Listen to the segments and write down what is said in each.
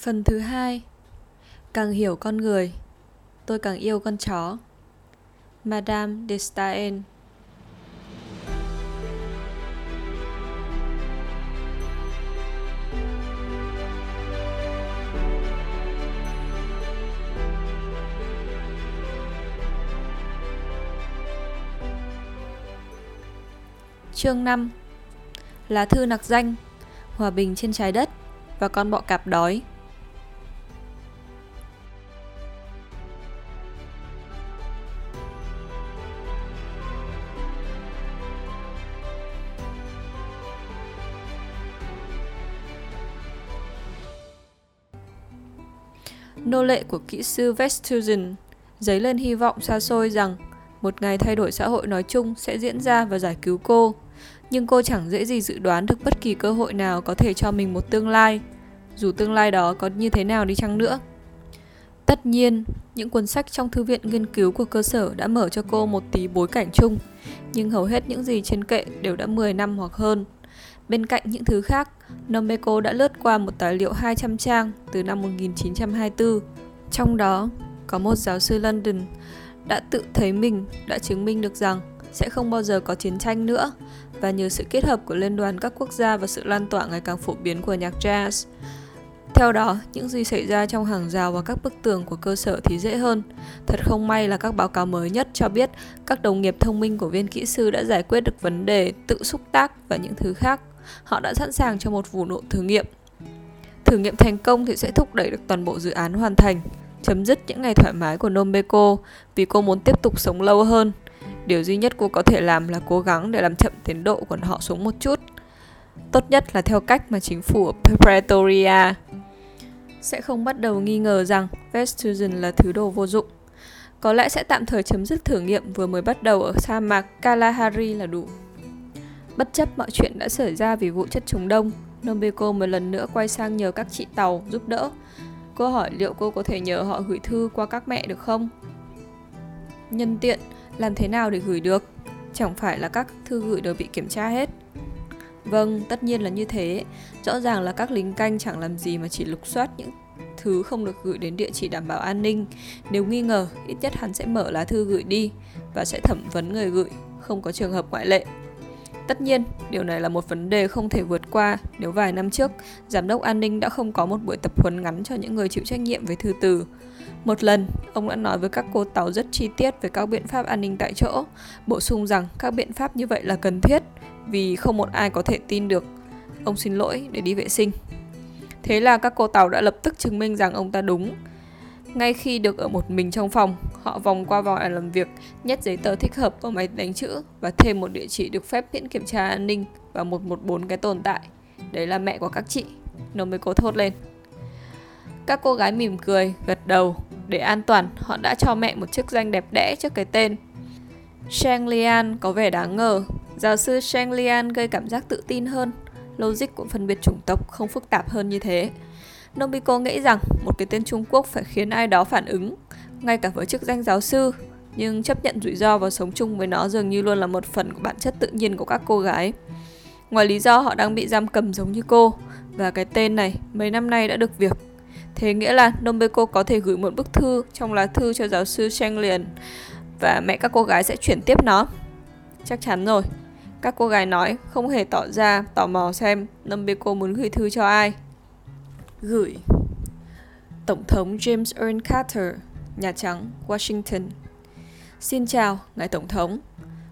Phần thứ hai. Càng hiểu con người, Tôi càng yêu con chó. Madame de staël. Chương 5 Lá thư nặc danh, Hòa bình trên trái đất Và con bọ cạp đói. Nô lệ của kỹ sư Vestusen dấy lên hy vọng xa xôi rằng một ngày thay đổi xã hội nói chung sẽ diễn ra và giải cứu cô. Nhưng cô chẳng dễ gì dự đoán được bất kỳ cơ hội nào có thể cho mình một tương lai, dù tương lai đó có như thế nào đi chăng nữa. Tất nhiên, những cuốn sách trong thư viện nghiên cứu của cơ sở đã mở cho cô một tí bối cảnh chung, nhưng hầu hết những gì trên kệ đều đã 10 năm hoặc hơn. Bên cạnh những thứ khác, Nomeco đã lướt qua một tài liệu 200 trang từ năm 1924. Trong đó, có một giáo sư London đã tự thấy mình đã chứng minh được rằng sẽ không bao giờ có chiến tranh nữa và nhờ sự kết hợp của liên đoàn các quốc gia và sự lan tỏa ngày càng phổ biến của nhạc jazz. Theo đó, những gì xảy ra trong hàng rào và các bức tường của cơ sở thì dễ hơn. Thật không may là các báo cáo mới nhất cho biết các đồng nghiệp thông minh của viên kỹ sư đã giải quyết được vấn đề tự xúc tác và những thứ khác. Họ đã sẵn sàng cho một vụ nộ thử nghiệm. Thử nghiệm thành công thì sẽ thúc đẩy được toàn bộ dự án hoàn thành, chấm dứt những ngày thoải mái của Nombeko vì cô muốn tiếp tục sống lâu hơn. Điều duy nhất cô có thể làm là cố gắng để làm chậm tiến độ của họ xuống một chút. Tốt nhất là theo cách mà chính phủ ở Pretoria sẽ không bắt đầu nghi ngờ rằng Vestusen là thứ đồ vô dụng. Có lẽ sẽ tạm thời chấm dứt thử nghiệm vừa mới bắt đầu ở sa mạc Kalahari là đủ. Bất chấp mọi chuyện đã xảy ra vì vụ chất trùng đông, Nombeko một lần nữa quay sang nhờ các chị tàu giúp đỡ Cô hỏi liệu cô có thể nhờ họ gửi thư qua các mẹ được không? Nhân tiện, làm thế nào để gửi được? Chẳng phải là các thư gửi đều bị kiểm tra hết. Vâng, tất nhiên là như thế. Rõ ràng là các lính canh chẳng làm gì mà chỉ lục soát những thứ không được gửi đến địa chỉ đảm bảo an ninh. Nếu nghi ngờ, ít nhất hắn sẽ mở lá thư gửi đi và sẽ thẩm vấn người gửi, không có trường hợp ngoại lệ. Tất nhiên, điều này là một vấn đề không thể vượt qua nếu vài năm trước, giám đốc an ninh đã không có một buổi tập huấn ngắn cho những người chịu trách nhiệm về thư từ. Một lần, ông đã nói với các cô tàu rất chi tiết về các biện pháp an ninh tại chỗ, bổ sung rằng các biện pháp như vậy là cần thiết vì không một ai có thể tin được. Ông xin lỗi để đi vệ sinh. Thế là các cô tàu đã lập tức chứng minh rằng ông ta đúng, ngay khi được ở một mình trong phòng, họ vòng qua vòi làm việc, nhét giấy tờ thích hợp vào máy đánh chữ và thêm một địa chỉ được phép miễn kiểm tra an ninh và 114 cái tồn tại. Đấy là mẹ của các chị. Nó mới cố thốt lên. Các cô gái mỉm cười, gật đầu. Để an toàn, họ đã cho mẹ một chức danh đẹp đẽ trước cái tên. Shang Lian có vẻ đáng ngờ. Giáo sư Shang Lian gây cảm giác tự tin hơn. Logic của phân biệt chủng tộc không phức tạp hơn như thế. Nobiko nghĩ rằng một cái tên Trung Quốc phải khiến ai đó phản ứng, ngay cả với chức danh giáo sư, nhưng chấp nhận rủi ro và sống chung với nó dường như luôn là một phần của bản chất tự nhiên của các cô gái. Ngoài lý do họ đang bị giam cầm giống như cô, và cái tên này mấy năm nay đã được việc. Thế nghĩa là Nobiko có thể gửi một bức thư trong lá thư cho giáo sư Sheng liền và mẹ các cô gái sẽ chuyển tiếp nó. Chắc chắn rồi. Các cô gái nói không hề tỏ ra tò mò xem Nobiko muốn gửi thư cho ai gửi Tổng thống James Earl Carter, Nhà Trắng, Washington. Xin chào, Ngài Tổng thống.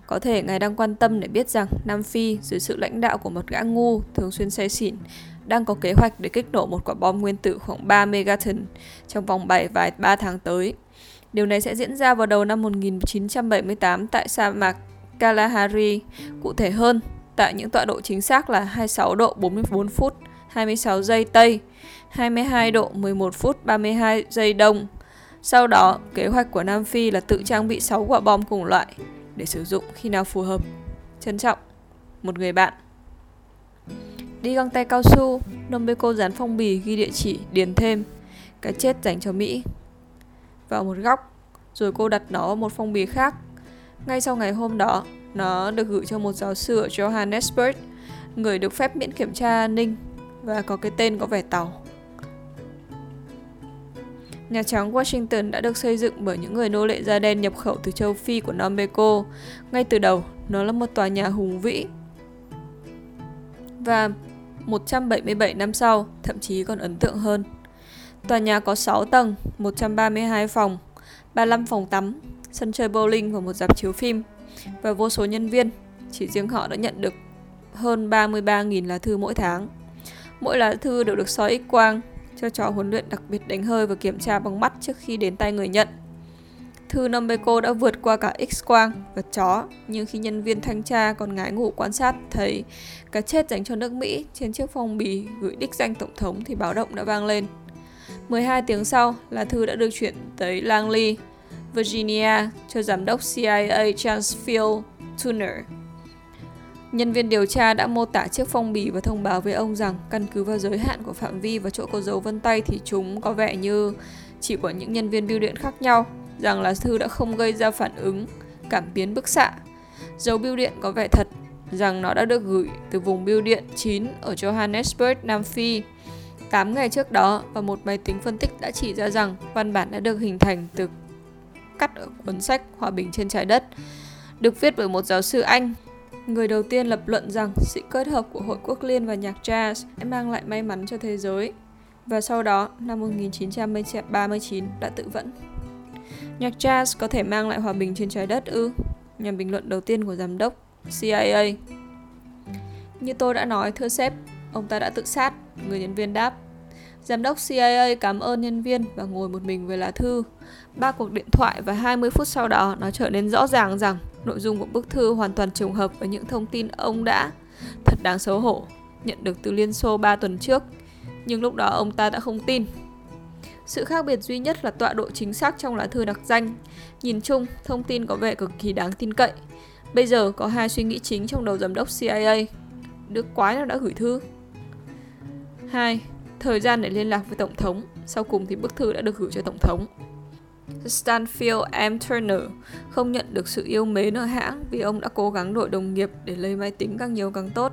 Có thể ngài đang quan tâm để biết rằng Nam Phi dưới sự lãnh đạo của một gã ngu thường xuyên say xỉn đang có kế hoạch để kích nổ một quả bom nguyên tử khoảng 3 megaton trong vòng 7 vài 3 tháng tới. Điều này sẽ diễn ra vào đầu năm 1978 tại sa mạc Kalahari, cụ thể hơn tại những tọa độ chính xác là 26 độ 44 phút 26 giây Tây 22 độ 11 phút 32 giây Đông. Sau đó, kế hoạch của Nam Phi là tự trang bị 6 quả bom cùng loại để sử dụng khi nào phù hợp. Trân trọng, một người bạn. Đi găng tay cao su, Nombeko dán phong bì ghi địa chỉ, điền thêm. Cái chết dành cho Mỹ. Vào một góc, rồi cô đặt nó vào một phong bì khác. Ngay sau ngày hôm đó, nó được gửi cho một giáo sư ở Johannesburg, người được phép miễn kiểm tra an ninh và có cái tên có vẻ tàu. Nhà Trắng Washington đã được xây dựng bởi những người nô lệ da đen nhập khẩu từ châu Phi của Nam Ngay từ đầu, nó là một tòa nhà hùng vĩ. Và 177 năm sau, thậm chí còn ấn tượng hơn. Tòa nhà có 6 tầng, 132 phòng, 35 phòng tắm, sân chơi bowling và một dạp chiếu phim. Và vô số nhân viên, chỉ riêng họ đã nhận được hơn 33.000 lá thư mỗi tháng. Mỗi lá thư đều được soi x quang cho trò huấn luyện đặc biệt đánh hơi và kiểm tra bằng mắt trước khi đến tay người nhận. Thư Nambeco đã vượt qua cả X-quang và chó, nhưng khi nhân viên thanh tra còn ngái ngủ quan sát thấy cái chết dành cho nước Mỹ trên chiếc phong bì gửi đích danh tổng thống thì báo động đã vang lên. 12 tiếng sau, là thư đã được chuyển tới Langley, Virginia cho giám đốc CIA Chancellor Turner. Nhân viên điều tra đã mô tả chiếc phong bì và thông báo với ông rằng căn cứ vào giới hạn của phạm vi và chỗ có dấu vân tay thì chúng có vẻ như chỉ của những nhân viên bưu điện khác nhau, rằng là thư đã không gây ra phản ứng, cảm biến bức xạ. Dấu bưu điện có vẻ thật, rằng nó đã được gửi từ vùng bưu điện 9 ở Johannesburg, Nam Phi. 8 ngày trước đó và một máy tính phân tích đã chỉ ra rằng văn bản đã được hình thành từ cắt ở cuốn sách Hòa bình trên trái đất, được viết bởi một giáo sư Anh Người đầu tiên lập luận rằng sự kết hợp của hội quốc liên và nhạc jazz sẽ mang lại may mắn cho thế giới. Và sau đó, năm 1939 đã tự vẫn. Nhạc jazz có thể mang lại hòa bình trên trái đất ư? Nhà bình luận đầu tiên của giám đốc CIA. Như tôi đã nói, thưa sếp, ông ta đã tự sát, người nhân viên đáp. Giám đốc CIA cảm ơn nhân viên và ngồi một mình với lá thư. Ba cuộc điện thoại và 20 phút sau đó nó trở nên rõ ràng rằng nội dung của bức thư hoàn toàn trùng hợp với những thông tin ông đã thật đáng xấu hổ nhận được từ Liên Xô 3 tuần trước, nhưng lúc đó ông ta đã không tin. Sự khác biệt duy nhất là tọa độ chính xác trong lá thư đặc danh. Nhìn chung, thông tin có vẻ cực kỳ đáng tin cậy. Bây giờ có hai suy nghĩ chính trong đầu giám đốc CIA. Đứa quái nào đã gửi thư? 2 thời gian để liên lạc với Tổng thống. Sau cùng thì bức thư đã được gửi cho Tổng thống. Stanfield M. Turner không nhận được sự yêu mến ở hãng vì ông đã cố gắng đổi đồng nghiệp để lấy máy tính càng nhiều càng tốt.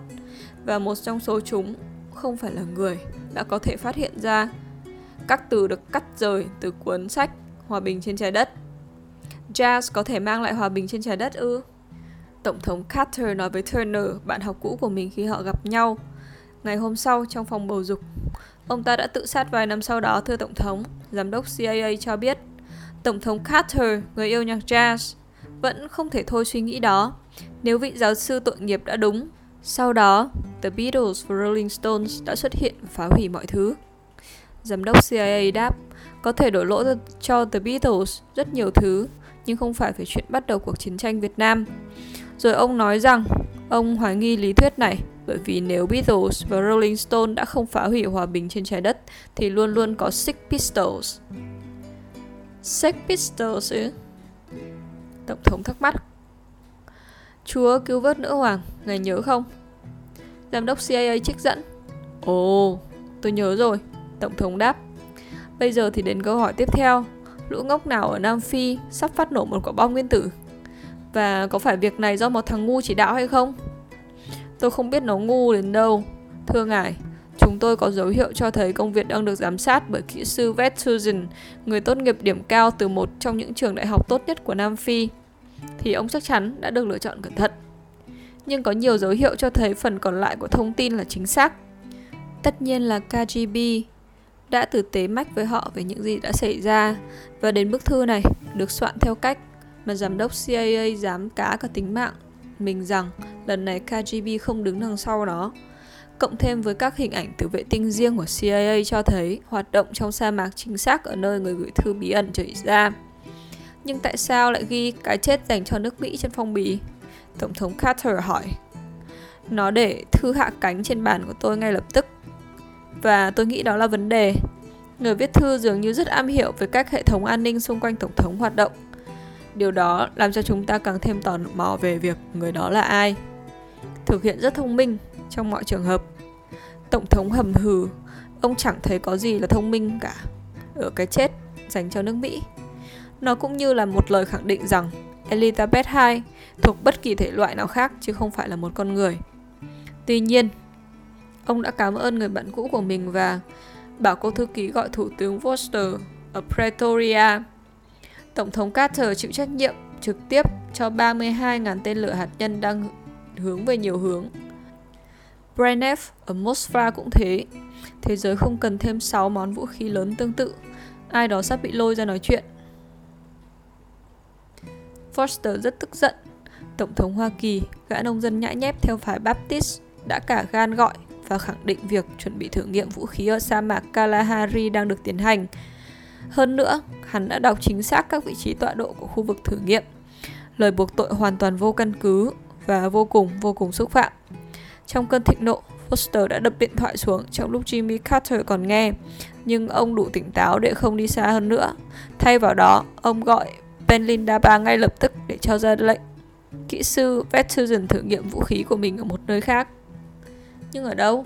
Và một trong số chúng không phải là người đã có thể phát hiện ra các từ được cắt rời từ cuốn sách Hòa bình trên trái đất. Jazz có thể mang lại hòa bình trên trái đất ư? Tổng thống Carter nói với Turner, bạn học cũ của mình khi họ gặp nhau. Ngày hôm sau, trong phòng bầu dục, Ông ta đã tự sát vài năm sau đó, thưa Tổng thống, giám đốc CIA cho biết. Tổng thống Carter, người yêu nhạc jazz, vẫn không thể thôi suy nghĩ đó. Nếu vị giáo sư tội nghiệp đã đúng, sau đó, The Beatles và Rolling Stones đã xuất hiện và phá hủy mọi thứ. Giám đốc CIA đáp, có thể đổ lỗi cho The Beatles rất nhiều thứ, nhưng không phải về chuyện bắt đầu cuộc chiến tranh Việt Nam. Rồi ông nói rằng, ông hoài nghi lý thuyết này bởi vì nếu Beatles và Rolling Stone đã không phá hủy hòa bình trên trái đất thì luôn luôn có Six Pistols. Sex Pistols ư? Tổng thống thắc mắc. Chúa cứu vớt nữ hoàng, ngài nhớ không? Giám đốc CIA trích dẫn. Ồ, tôi nhớ rồi, Tổng thống đáp. Bây giờ thì đến câu hỏi tiếp theo. Lũ ngốc nào ở Nam Phi sắp phát nổ một quả bom nguyên tử? Và có phải việc này do một thằng ngu chỉ đạo hay không? Tôi không biết nó ngu đến đâu. Thưa ngài, chúng tôi có dấu hiệu cho thấy công việc đang được giám sát bởi kỹ sư Vetsuzen, người tốt nghiệp điểm cao từ một trong những trường đại học tốt nhất của Nam Phi. Thì ông chắc chắn đã được lựa chọn cẩn thận. Nhưng có nhiều dấu hiệu cho thấy phần còn lại của thông tin là chính xác. Tất nhiên là KGB đã tử tế mách với họ về những gì đã xảy ra và đến bức thư này được soạn theo cách mà giám đốc CIA dám cá cả tính mạng mình rằng lần này KGB không đứng đằng sau đó. Cộng thêm với các hình ảnh từ vệ tinh riêng của CIA cho thấy hoạt động trong sa mạc chính xác ở nơi người gửi thư bí ẩn chảy ra. Nhưng tại sao lại ghi cái chết dành cho nước Mỹ trên phong bì? Tổng thống Carter hỏi. Nó để thư hạ cánh trên bàn của tôi ngay lập tức. Và tôi nghĩ đó là vấn đề. Người viết thư dường như rất am hiểu về các hệ thống an ninh xung quanh Tổng thống hoạt động Điều đó làm cho chúng ta càng thêm tò mò về việc người đó là ai. Thực hiện rất thông minh trong mọi trường hợp. Tổng thống hầm hừ, ông chẳng thấy có gì là thông minh cả ở cái chết dành cho nước Mỹ. Nó cũng như là một lời khẳng định rằng Elizabeth II thuộc bất kỳ thể loại nào khác chứ không phải là một con người. Tuy nhiên, ông đã cảm ơn người bạn cũ của mình và bảo cô thư ký gọi Thủ tướng Foster ở Pretoria. Tổng thống Carter chịu trách nhiệm trực tiếp cho 32.000 tên lửa hạt nhân đang hướng về nhiều hướng. Brenev ở Moskva cũng thế. Thế giới không cần thêm 6 món vũ khí lớn tương tự. Ai đó sắp bị lôi ra nói chuyện. Foster rất tức giận. Tổng thống Hoa Kỳ, gã nông dân nhãi nhép theo phái Baptist, đã cả gan gọi và khẳng định việc chuẩn bị thử nghiệm vũ khí ở sa mạc Kalahari đang được tiến hành. Hơn nữa, hắn đã đọc chính xác các vị trí tọa độ của khu vực thử nghiệm. Lời buộc tội hoàn toàn vô căn cứ và vô cùng vô cùng xúc phạm. Trong cơn thịnh nộ, Foster đã đập điện thoại xuống trong lúc Jimmy Carter còn nghe, nhưng ông đủ tỉnh táo để không đi xa hơn nữa. Thay vào đó, ông gọi Penlin ba ngay lập tức để cho ra lệnh. Kỹ sư Vettusen thử nghiệm vũ khí của mình ở một nơi khác. Nhưng ở đâu?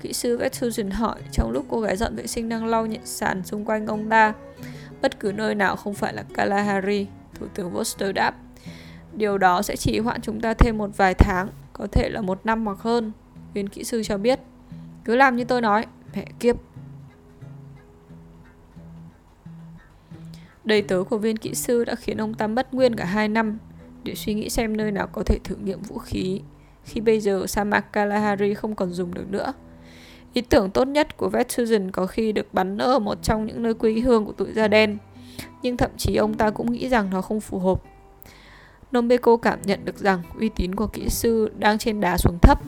Kỹ sư Vettusen hỏi trong lúc cô gái dọn vệ sinh đang lau nhện sàn xung quanh ông ta. Bất cứ nơi nào không phải là Kalahari, Thủ tướng Foster đáp. Điều đó sẽ chỉ hoãn chúng ta thêm một vài tháng, có thể là một năm hoặc hơn, viên kỹ sư cho biết. Cứ làm như tôi nói, mẹ kiếp. Đầy tớ của viên kỹ sư đã khiến ông ta mất nguyên cả hai năm để suy nghĩ xem nơi nào có thể thử nghiệm vũ khí khi bây giờ sa mạc Kalahari không còn dùng được nữa. Ý tưởng tốt nhất của Vetsuzen có khi được bắn ở một trong những nơi quê hương của tụi da đen, nhưng thậm chí ông ta cũng nghĩ rằng nó không phù hợp. Nombeko cảm nhận được rằng uy tín của kỹ sư đang trên đá xuống thấp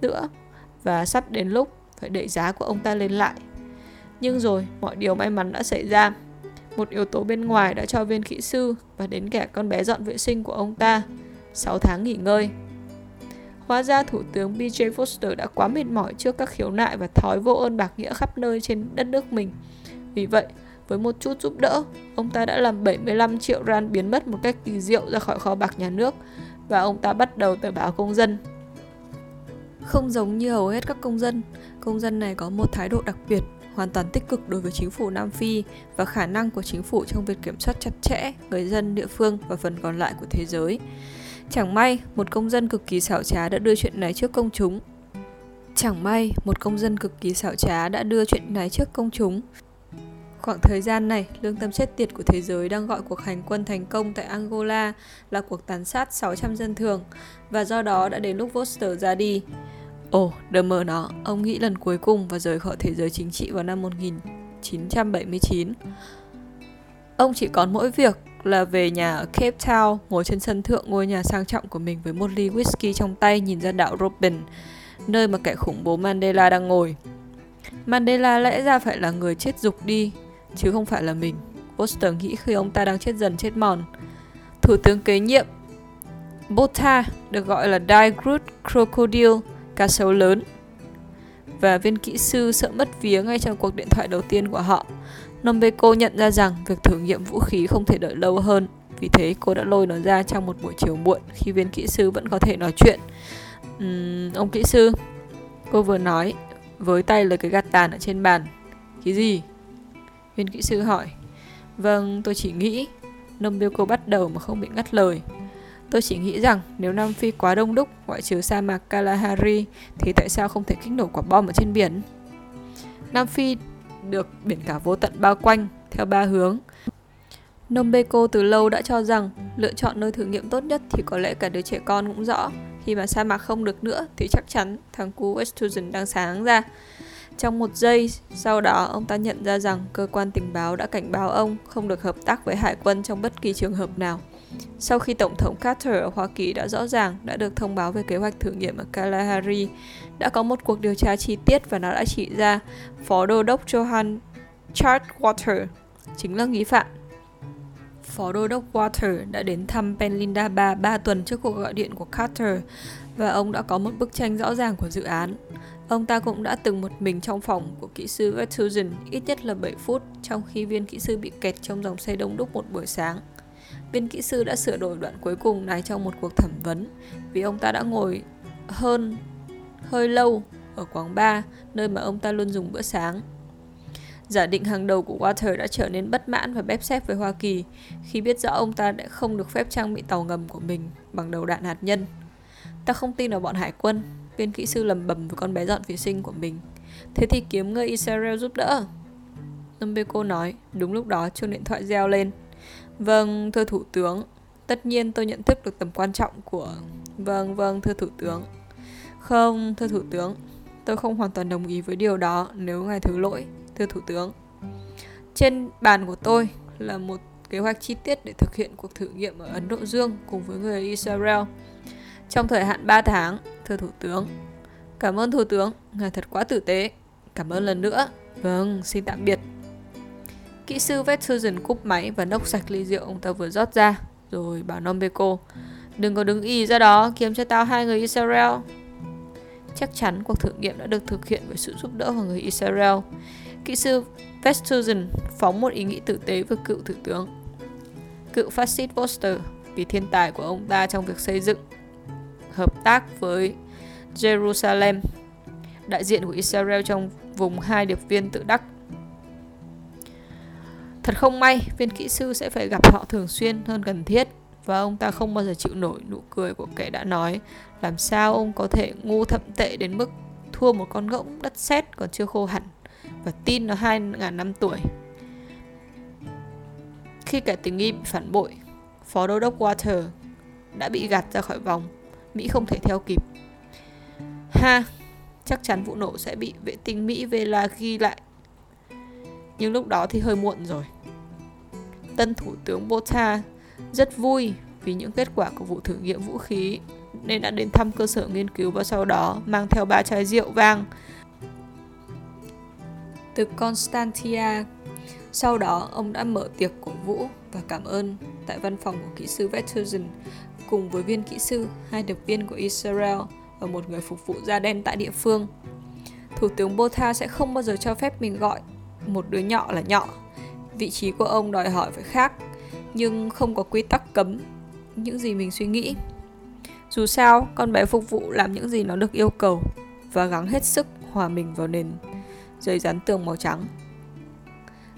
nữa và sắp đến lúc phải đẩy giá của ông ta lên lại. Nhưng rồi, mọi điều may mắn đã xảy ra. Một yếu tố bên ngoài đã cho viên kỹ sư và đến cả con bé dọn vệ sinh của ông ta 6 tháng nghỉ ngơi. Hóa ra Thủ tướng BJ Foster đã quá mệt mỏi trước các khiếu nại và thói vô ơn bạc nghĩa khắp nơi trên đất nước mình. Vì vậy, với một chút giúp đỡ, ông ta đã làm 75 triệu rand biến mất một cách kỳ diệu ra khỏi kho bạc nhà nước và ông ta bắt đầu tờ báo công dân. Không giống như hầu hết các công dân, công dân này có một thái độ đặc biệt, hoàn toàn tích cực đối với chính phủ Nam Phi và khả năng của chính phủ trong việc kiểm soát chặt chẽ người dân địa phương và phần còn lại của thế giới. Chẳng may, một công dân cực kỳ xảo trá đã đưa chuyện này trước công chúng. Chẳng may, một công dân cực kỳ xảo trá đã đưa chuyện này trước công chúng. Khoảng thời gian này, lương tâm chết tiệt của thế giới đang gọi cuộc hành quân thành công tại Angola là cuộc tàn sát 600 dân thường và do đó đã đến lúc Voster ra đi. Ồ, đờ mờ nó, ông nghĩ lần cuối cùng và rời khỏi thế giới chính trị vào năm 1979. Ông chỉ còn mỗi việc là về nhà ở Cape Town, ngồi trên sân thượng ngôi nhà sang trọng của mình với một ly whisky trong tay nhìn ra đảo Robben, nơi mà kẻ khủng bố Mandela đang ngồi. Mandela lẽ ra phải là người chết dục đi, chứ không phải là mình. Foster nghĩ khi ông ta đang chết dần chết mòn. Thủ tướng kế nhiệm Bota được gọi là Digroot Crocodile, cá sấu lớn. Và viên kỹ sư sợ mất vía ngay trong cuộc điện thoại đầu tiên của họ. Nombeko nhận ra rằng việc thử nghiệm vũ khí không thể đợi lâu hơn, vì thế cô đã lôi nó ra trong một buổi chiều muộn khi viên kỹ sư vẫn có thể nói chuyện. Uhm, ông kỹ sư, cô vừa nói với tay lấy cái gạt tàn ở trên bàn. Cái gì? Viên kỹ sư hỏi. Vâng, tôi chỉ nghĩ. Nombeko bắt đầu mà không bị ngắt lời. Tôi chỉ nghĩ rằng nếu Nam Phi quá đông đúc, ngoại trừ sa mạc Kalahari, thì tại sao không thể kích nổ quả bom ở trên biển? Nam Phi được biển cả vô tận bao quanh theo ba hướng. Nombeko từ lâu đã cho rằng lựa chọn nơi thử nghiệm tốt nhất thì có lẽ cả đứa trẻ con cũng rõ. Khi mà sa mạc không được nữa thì chắc chắn thằng cu Westhuizen đang sáng ra. Trong một giây sau đó, ông ta nhận ra rằng cơ quan tình báo đã cảnh báo ông không được hợp tác với hải quân trong bất kỳ trường hợp nào. Sau khi Tổng thống Carter ở Hoa Kỳ đã rõ ràng đã được thông báo về kế hoạch thử nghiệm ở Kalahari, đã có một cuộc điều tra chi tiết và nó đã chỉ ra Phó Đô đốc Johan Chartwater chính là nghi phạm. Phó Đô đốc Water đã đến thăm Penlinda 3 3 tuần trước cuộc gọi điện của Carter và ông đã có một bức tranh rõ ràng của dự án. Ông ta cũng đã từng một mình trong phòng của kỹ sư Vertusen ít nhất là 7 phút trong khi viên kỹ sư bị kẹt trong dòng xe đông đúc một buổi sáng. Viên kỹ sư đã sửa đổi đoạn cuối cùng này trong một cuộc thẩm vấn vì ông ta đã ngồi hơn hơi lâu ở quán bar nơi mà ông ta luôn dùng bữa sáng. Giả định hàng đầu của Water đã trở nên bất mãn và bép xếp với Hoa Kỳ khi biết rõ ông ta đã không được phép trang bị tàu ngầm của mình bằng đầu đạn hạt nhân. Ta không tin vào bọn hải quân, viên kỹ sư lầm bầm với con bé dọn vệ sinh của mình. Thế thì kiếm người Israel giúp đỡ. Nombeko nói. Đúng lúc đó chuông điện thoại reo lên. Vâng, thưa thủ tướng. Tất nhiên tôi nhận thức được tầm quan trọng của... Vâng, vâng, thưa thủ tướng. Không, thưa thủ tướng. Tôi không hoàn toàn đồng ý với điều đó nếu ngài thứ lỗi, thưa thủ tướng. Trên bàn của tôi là một kế hoạch chi tiết để thực hiện cuộc thử nghiệm ở Ấn Độ Dương cùng với người Israel trong thời hạn 3 tháng, thưa Thủ tướng. Cảm ơn Thủ tướng, ngài thật quá tử tế. Cảm ơn lần nữa. Vâng, xin tạm biệt. Kỹ sư Vetsuzen cúp máy và nốc sạch ly rượu ông ta vừa rót ra, rồi bảo Nombeko, đừng có đứng y ra đó kiếm cho tao hai người Israel. Chắc chắn cuộc thử nghiệm đã được thực hiện với sự giúp đỡ của người Israel. Kỹ sư Vetsuzen phóng một ý nghĩ tử tế với cựu thủ tướng. Cựu phát xít Foster vì thiên tài của ông ta trong việc xây dựng hợp tác với Jerusalem, đại diện của Israel trong vùng hai điệp viên tự đắc. Thật không may, viên kỹ sư sẽ phải gặp họ thường xuyên hơn cần thiết và ông ta không bao giờ chịu nổi nụ cười của kẻ đã nói làm sao ông có thể ngu thậm tệ đến mức thua một con ngỗng đất sét còn chưa khô hẳn và tin nó hai ngàn năm tuổi. Khi kẻ tình nghi bị phản bội, Phó Đô đốc Water đã bị gạt ra khỏi vòng Mỹ không thể theo kịp. Ha, chắc chắn vụ nổ sẽ bị vệ tinh Mỹ Vela ghi lại. Nhưng lúc đó thì hơi muộn rồi. Tân Thủ tướng Bota rất vui vì những kết quả của vụ thử nghiệm vũ khí nên đã đến thăm cơ sở nghiên cứu và sau đó mang theo ba chai rượu vang từ Constantia. Sau đó, ông đã mở tiệc cổ vũ và cảm ơn tại văn phòng của kỹ sư Vettersen cùng với viên kỹ sư, hai điệp viên của Israel và một người phục vụ da đen tại địa phương. Thủ tướng Botha sẽ không bao giờ cho phép mình gọi một đứa nhỏ là nhỏ. Vị trí của ông đòi hỏi phải khác, nhưng không có quy tắc cấm những gì mình suy nghĩ. Dù sao, con bé phục vụ làm những gì nó được yêu cầu và gắng hết sức hòa mình vào nền giấy dán tường màu trắng.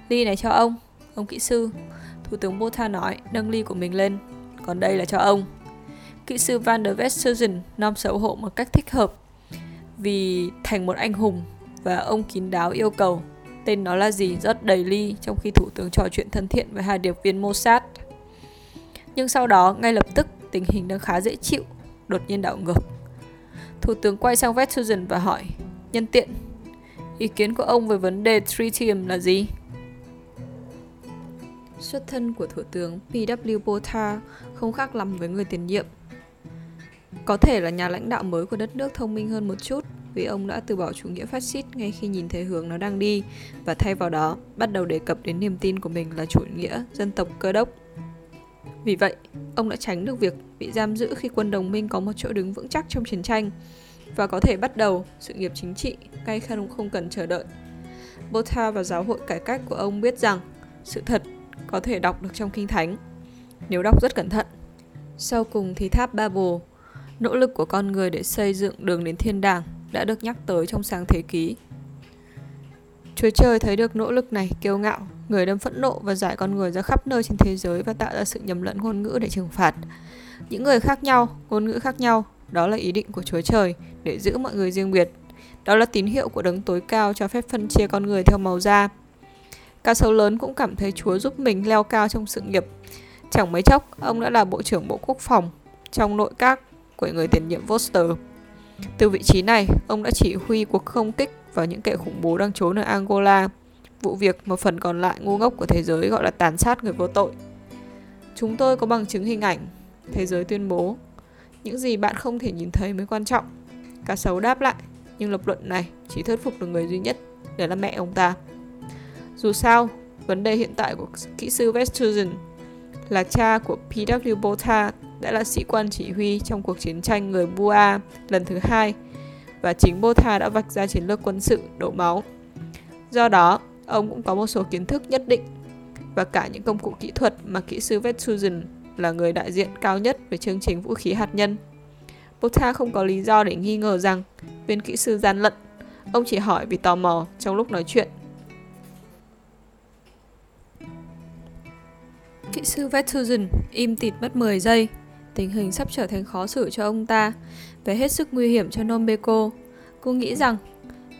Ly này cho ông, ông kỹ sư. Thủ tướng Botha nói, nâng ly của mình lên. Còn đây là cho ông. Kỹ sư Van der Westhuizen nom xấu hổ một cách thích hợp vì thành một anh hùng và ông kín đáo yêu cầu tên nó là gì rất đầy ly trong khi thủ tướng trò chuyện thân thiện với hai điệp viên Mossad. Nhưng sau đó, ngay lập tức, tình hình đang khá dễ chịu, đột nhiên đảo ngược. Thủ tướng quay sang Westhuizen và hỏi, nhân tiện, ý kiến của ông về vấn đề tritium là gì? Xuất thân của Thủ tướng P.W. Botha không khác lắm với người tiền nhiệm có thể là nhà lãnh đạo mới của đất nước thông minh hơn một chút vì ông đã từ bỏ chủ nghĩa phát xít ngay khi nhìn thấy hướng nó đang đi và thay vào đó bắt đầu đề cập đến niềm tin của mình là chủ nghĩa dân tộc cơ đốc. Vì vậy, ông đã tránh được việc bị giam giữ khi quân đồng minh có một chỗ đứng vững chắc trong chiến tranh và có thể bắt đầu sự nghiệp chính trị ngay không không cần chờ đợi. Botha và giáo hội cải cách của ông biết rằng sự thật có thể đọc được trong kinh thánh nếu đọc rất cẩn thận. Sau cùng thì tháp Babel Nỗ lực của con người để xây dựng đường đến thiên đàng đã được nhắc tới trong sáng thế ký. Chúa trời thấy được nỗ lực này kiêu ngạo, người đâm phẫn nộ và giải con người ra khắp nơi trên thế giới và tạo ra sự nhầm lẫn ngôn ngữ để trừng phạt. Những người khác nhau, ngôn ngữ khác nhau, đó là ý định của Chúa trời để giữ mọi người riêng biệt. Đó là tín hiệu của đấng tối cao cho phép phân chia con người theo màu da. Cá sấu lớn cũng cảm thấy Chúa giúp mình leo cao trong sự nghiệp. Chẳng mấy chốc, ông đã là Bộ trưởng Bộ Quốc phòng trong nội các của người tiền nhiệm Foster. Từ vị trí này, ông đã chỉ huy cuộc không kích vào những kẻ khủng bố đang trốn ở Angola, vụ việc một phần còn lại ngu ngốc của thế giới gọi là tàn sát người vô tội. Chúng tôi có bằng chứng hình ảnh, thế giới tuyên bố, những gì bạn không thể nhìn thấy mới quan trọng. Cá sấu đáp lại, nhưng lập luận này chỉ thuyết phục được người duy nhất, đó là mẹ ông ta. Dù sao, vấn đề hiện tại của kỹ sư Westhuizen là cha của P.W. Botha đã là sĩ quan chỉ huy trong cuộc chiến tranh người Bua lần thứ hai và chính Botha đã vạch ra chiến lược quân sự đổ máu. Do đó, ông cũng có một số kiến thức nhất định và cả những công cụ kỹ thuật mà kỹ sư Vetsuzen là người đại diện cao nhất về chương trình vũ khí hạt nhân. Botha không có lý do để nghi ngờ rằng viên kỹ sư gian lận. Ông chỉ hỏi vì tò mò trong lúc nói chuyện. Kỹ sư Vetsuzen im tịt mất 10 giây Tình hình sắp trở thành khó xử cho ông ta và hết sức nguy hiểm cho Nombeko. Cô nghĩ rằng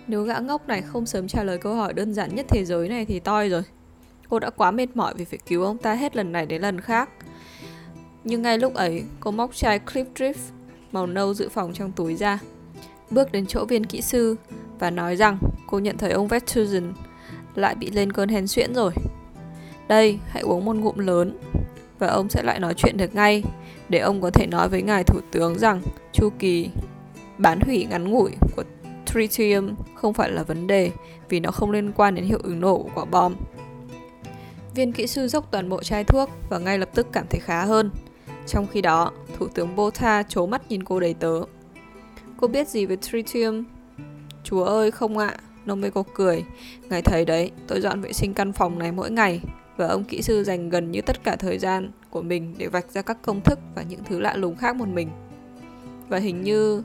Nếu gã ngốc này không sớm trả lời câu hỏi đơn giản nhất thế giới này thì toi rồi. Cô đã quá mệt mỏi vì phải cứu ông ta hết lần này đến lần khác. Nhưng ngay lúc ấy, cô móc chai Clip Drift màu nâu dự phòng trong túi ra. Bước đến chỗ viên kỹ sư và nói rằng cô nhận thấy ông Vettusen lại bị lên cơn hen suyễn rồi. Đây, hãy uống một ngụm lớn và ông sẽ lại nói chuyện được ngay để ông có thể nói với ngài thủ tướng rằng chu kỳ bán hủy ngắn ngủi của tritium không phải là vấn đề vì nó không liên quan đến hiệu ứng nổ của quả bom. Viên kỹ sư dốc toàn bộ chai thuốc và ngay lập tức cảm thấy khá hơn. Trong khi đó, Thủ tướng Botha trố mắt nhìn cô đầy tớ. Cô biết gì về tritium? Chúa ơi không ạ, à. Nomeko cười. Ngài thấy đấy, tôi dọn vệ sinh căn phòng này mỗi ngày và ông kỹ sư dành gần như tất cả thời gian của mình để vạch ra các công thức và những thứ lạ lùng khác một mình. Và hình như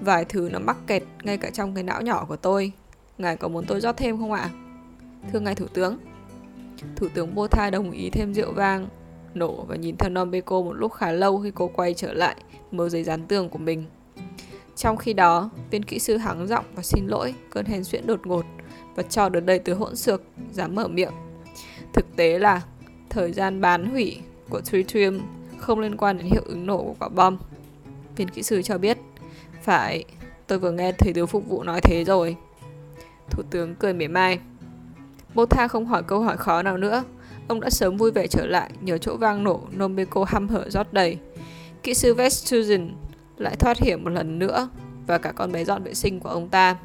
vài thứ nó mắc kẹt ngay cả trong cái não nhỏ của tôi. Ngài có muốn tôi rót thêm không ạ? Thưa ngài thủ tướng. Thủ tướng Botha đồng ý thêm rượu vang, nổ và nhìn theo Nombeko một lúc khá lâu khi cô quay trở lại mớ giấy dán tường của mình. Trong khi đó, viên kỹ sư hắng giọng và xin lỗi cơn hèn xuyễn đột ngột và cho được đầy từ hỗn xược, dám mở miệng. Thực tế là thời gian bán hủy của tritium không liên quan đến hiệu ứng nổ của quả bom. Viên kỹ sư cho biết, phải, tôi vừa nghe thầy tướng phục vụ nói thế rồi. Thủ tướng cười mỉa mai. Botha không hỏi câu hỏi khó nào nữa. Ông đã sớm vui vẻ trở lại nhờ chỗ vang nổ Nombeko hăm hở rót đầy. Kỹ sư Vestusen lại thoát hiểm một lần nữa và cả con bé dọn vệ sinh của ông ta.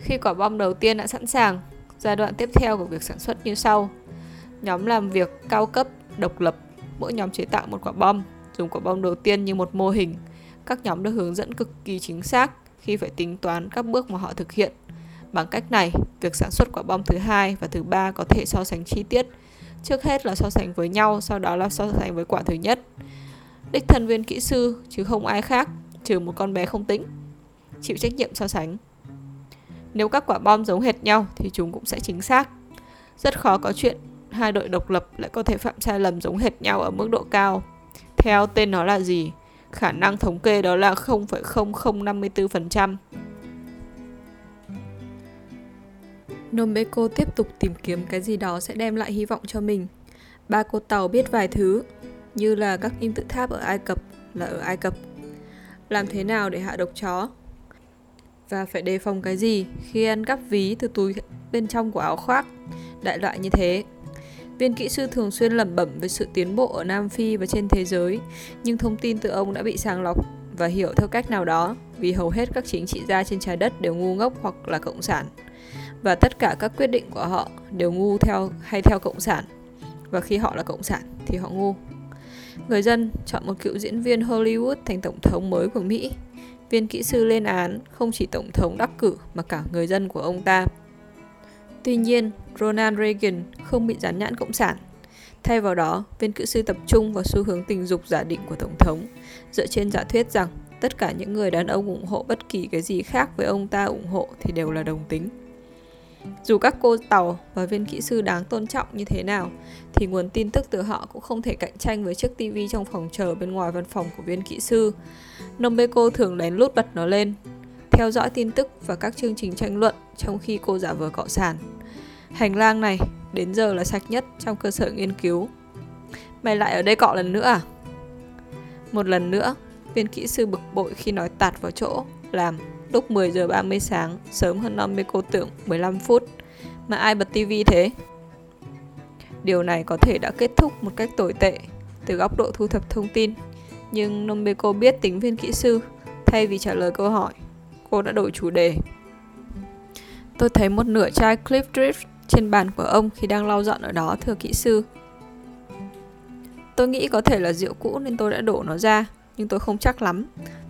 Khi quả bom đầu tiên đã sẵn sàng, giai đoạn tiếp theo của việc sản xuất như sau. Nhóm làm việc cao cấp, độc lập, mỗi nhóm chế tạo một quả bom, dùng quả bom đầu tiên như một mô hình. Các nhóm được hướng dẫn cực kỳ chính xác khi phải tính toán các bước mà họ thực hiện. Bằng cách này, việc sản xuất quả bom thứ hai và thứ ba có thể so sánh chi tiết. Trước hết là so sánh với nhau, sau đó là so sánh với quả thứ nhất đích thân viên kỹ sư chứ không ai khác trừ một con bé không tính chịu trách nhiệm so sánh nếu các quả bom giống hệt nhau thì chúng cũng sẽ chính xác rất khó có chuyện hai đội độc lập lại có thể phạm sai lầm giống hệt nhau ở mức độ cao theo tên nó là gì khả năng thống kê đó là 0,0054%. Nombeko tiếp tục tìm kiếm cái gì đó sẽ đem lại hy vọng cho mình. Ba cô tàu biết vài thứ, như là các kim tự tháp ở Ai Cập là ở Ai Cập. Làm thế nào để hạ độc chó? Và phải đề phòng cái gì khi ăn cắp ví từ túi bên trong của áo khoác, đại loại như thế. Viên kỹ sư thường xuyên lẩm bẩm về sự tiến bộ ở Nam Phi và trên thế giới, nhưng thông tin từ ông đã bị sàng lọc và hiểu theo cách nào đó vì hầu hết các chính trị gia trên trái đất đều ngu ngốc hoặc là cộng sản. Và tất cả các quyết định của họ đều ngu theo hay theo cộng sản. Và khi họ là cộng sản thì họ ngu. Người dân chọn một cựu diễn viên Hollywood thành tổng thống mới của Mỹ. Viên kỹ sư lên án không chỉ tổng thống đắc cử mà cả người dân của ông ta. Tuy nhiên, Ronald Reagan không bị dán nhãn cộng sản. Thay vào đó, viên kỹ sư tập trung vào xu hướng tình dục giả định của tổng thống, dựa trên giả thuyết rằng tất cả những người đàn ông ủng hộ bất kỳ cái gì khác với ông ta ủng hộ thì đều là đồng tính. Dù các cô tàu và viên kỹ sư đáng tôn trọng như thế nào, thì nguồn tin tức từ họ cũng không thể cạnh tranh với chiếc tivi trong phòng chờ bên ngoài văn phòng của viên kỹ sư. Nombeko thường lén lút bật nó lên, theo dõi tin tức và các chương trình tranh luận trong khi cô giả vờ cọ sàn. Hành lang này đến giờ là sạch nhất trong cơ sở nghiên cứu. Mày lại ở đây cọ lần nữa à? Một lần nữa, viên kỹ sư bực bội khi nói tạt vào chỗ làm lúc 10 giờ 30 sáng, sớm hơn Nomeko tưởng 15 phút. Mà ai bật tivi thế? Điều này có thể đã kết thúc một cách tồi tệ từ góc độ thu thập thông tin, nhưng Nomeko biết tính viên kỹ sư, thay vì trả lời câu hỏi, cô đã đổi chủ đề. Tôi thấy một nửa chai Cliff Drift trên bàn của ông khi đang lau dọn ở đó, thưa kỹ sư. Tôi nghĩ có thể là rượu cũ nên tôi đã đổ nó ra, nhưng tôi không chắc lắm.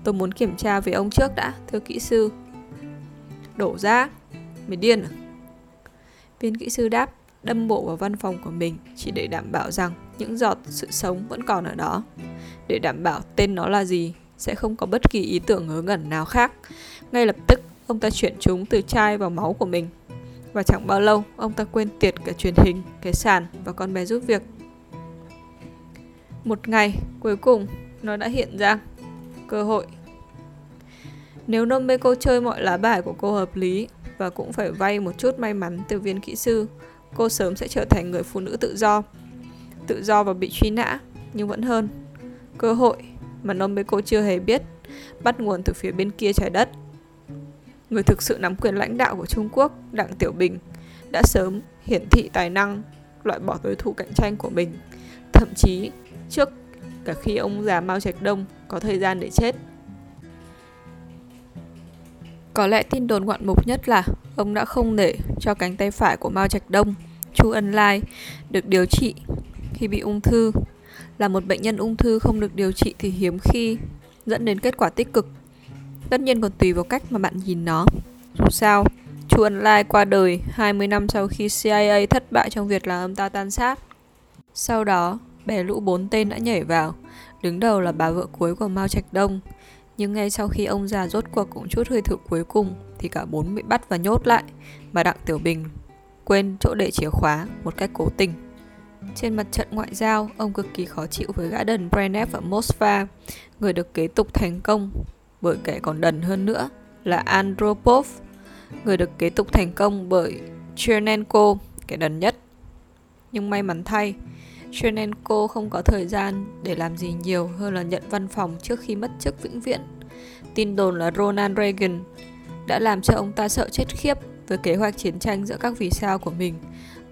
Tôi muốn kiểm tra với ông trước đã, thưa kỹ sư. Đổ ra? Mày điên à? Viên kỹ sư đáp, đâm bộ vào văn phòng của mình chỉ để đảm bảo rằng những giọt sự sống vẫn còn ở đó. Để đảm bảo tên nó là gì, sẽ không có bất kỳ ý tưởng ngớ ngẩn nào khác. Ngay lập tức, ông ta chuyển chúng từ chai vào máu của mình. Và chẳng bao lâu, ông ta quên tiệt cả truyền hình, cái sàn và con bé giúp việc. Một ngày, cuối cùng, nó đã hiện ra. Cơ hội nếu Nomeko chơi mọi lá bài của cô hợp lý và cũng phải vay một chút may mắn từ viên kỹ sư, cô sớm sẽ trở thành người phụ nữ tự do. Tự do và bị truy nã, nhưng vẫn hơn. Cơ hội mà Nomeko chưa hề biết bắt nguồn từ phía bên kia trái đất. Người thực sự nắm quyền lãnh đạo của Trung Quốc, Đặng Tiểu Bình, đã sớm hiển thị tài năng loại bỏ đối thủ cạnh tranh của mình, thậm chí trước cả khi ông già Mao Trạch Đông có thời gian để chết. Có lẽ tin đồn ngoạn mục nhất là ông đã không để cho cánh tay phải của Mao Trạch Đông, Chu Ân Lai, được điều trị khi bị ung thư. Là một bệnh nhân ung thư không được điều trị thì hiếm khi dẫn đến kết quả tích cực. Tất nhiên còn tùy vào cách mà bạn nhìn nó. Dù sao, Chu Ân Lai qua đời 20 năm sau khi CIA thất bại trong việc làm ông ta tan sát. Sau đó, bè lũ bốn tên đã nhảy vào, đứng đầu là bà vợ cuối của Mao Trạch Đông. Nhưng ngay sau khi ông già rốt cuộc cũng chút hơi thở cuối cùng thì cả bốn bị bắt và nhốt lại, mà Đặng Tiểu Bình quên chỗ để chìa khóa một cách cố tình. Trên mặt trận ngoại giao, ông cực kỳ khó chịu với gã đần Brenev ở Moskva, người được kế tục thành công bởi kẻ còn đần hơn nữa là Andropov, người được kế tục thành công bởi Chernenko, kẻ đần nhất. Nhưng may mắn thay, cho nên cô không có thời gian để làm gì nhiều hơn là nhận văn phòng trước khi mất chức vĩnh viễn. Tin đồn là Ronald Reagan đã làm cho ông ta sợ chết khiếp với kế hoạch chiến tranh giữa các vì sao của mình.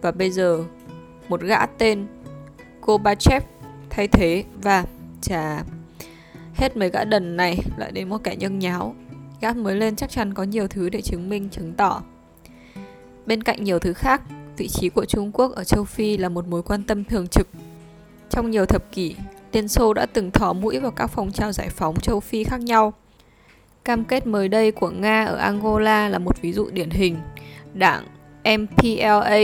Và bây giờ, một gã tên Gorbachev thay thế và chà hết mấy gã đần này lại đến một kẻ nhân nháo. Gã mới lên chắc chắn có nhiều thứ để chứng minh, chứng tỏ. Bên cạnh nhiều thứ khác, vị trí của Trung Quốc ở châu Phi là một mối quan tâm thường trực. Trong nhiều thập kỷ, Liên Xô đã từng thỏ mũi vào các phong trào giải phóng châu Phi khác nhau. Cam kết mới đây của Nga ở Angola là một ví dụ điển hình. Đảng MPLA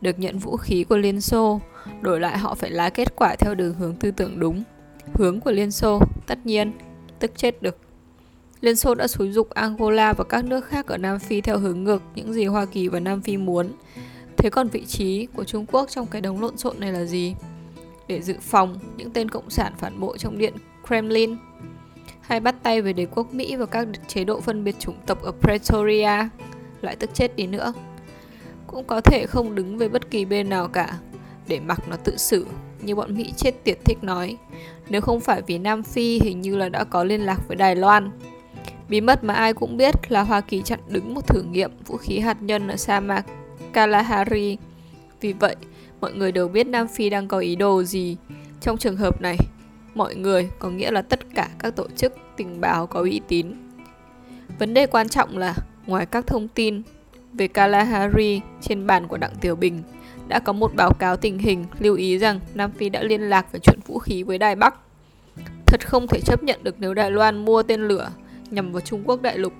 được nhận vũ khí của Liên Xô, đổi lại họ phải lá kết quả theo đường hướng tư tưởng đúng. Hướng của Liên Xô, tất nhiên, tức chết được. Liên Xô đã xúi dục Angola và các nước khác ở Nam Phi theo hướng ngược những gì Hoa Kỳ và Nam Phi muốn. Thế còn vị trí của Trung Quốc trong cái đống lộn xộn này là gì? Để dự phòng những tên cộng sản phản bội trong điện Kremlin hay bắt tay với đế quốc Mỹ và các chế độ phân biệt chủng tộc ở Pretoria lại tức chết đi nữa. Cũng có thể không đứng về bất kỳ bên nào cả, để mặc nó tự xử, như bọn Mỹ chết tiệt thích nói. Nếu không phải vì Nam Phi hình như là đã có liên lạc với Đài Loan. Bí mật mà ai cũng biết là Hoa Kỳ chặn đứng một thử nghiệm vũ khí hạt nhân ở sa mạc Kalahari. Vì vậy, mọi người đều biết Nam Phi đang có ý đồ gì. Trong trường hợp này, mọi người có nghĩa là tất cả các tổ chức tình báo có uy tín. Vấn đề quan trọng là ngoài các thông tin về Kalahari trên bàn của Đặng Tiểu Bình đã có một báo cáo tình hình lưu ý rằng Nam Phi đã liên lạc về chuyện vũ khí với Đài Bắc. Thật không thể chấp nhận được nếu Đài Loan mua tên lửa nhằm vào Trung Quốc đại lục.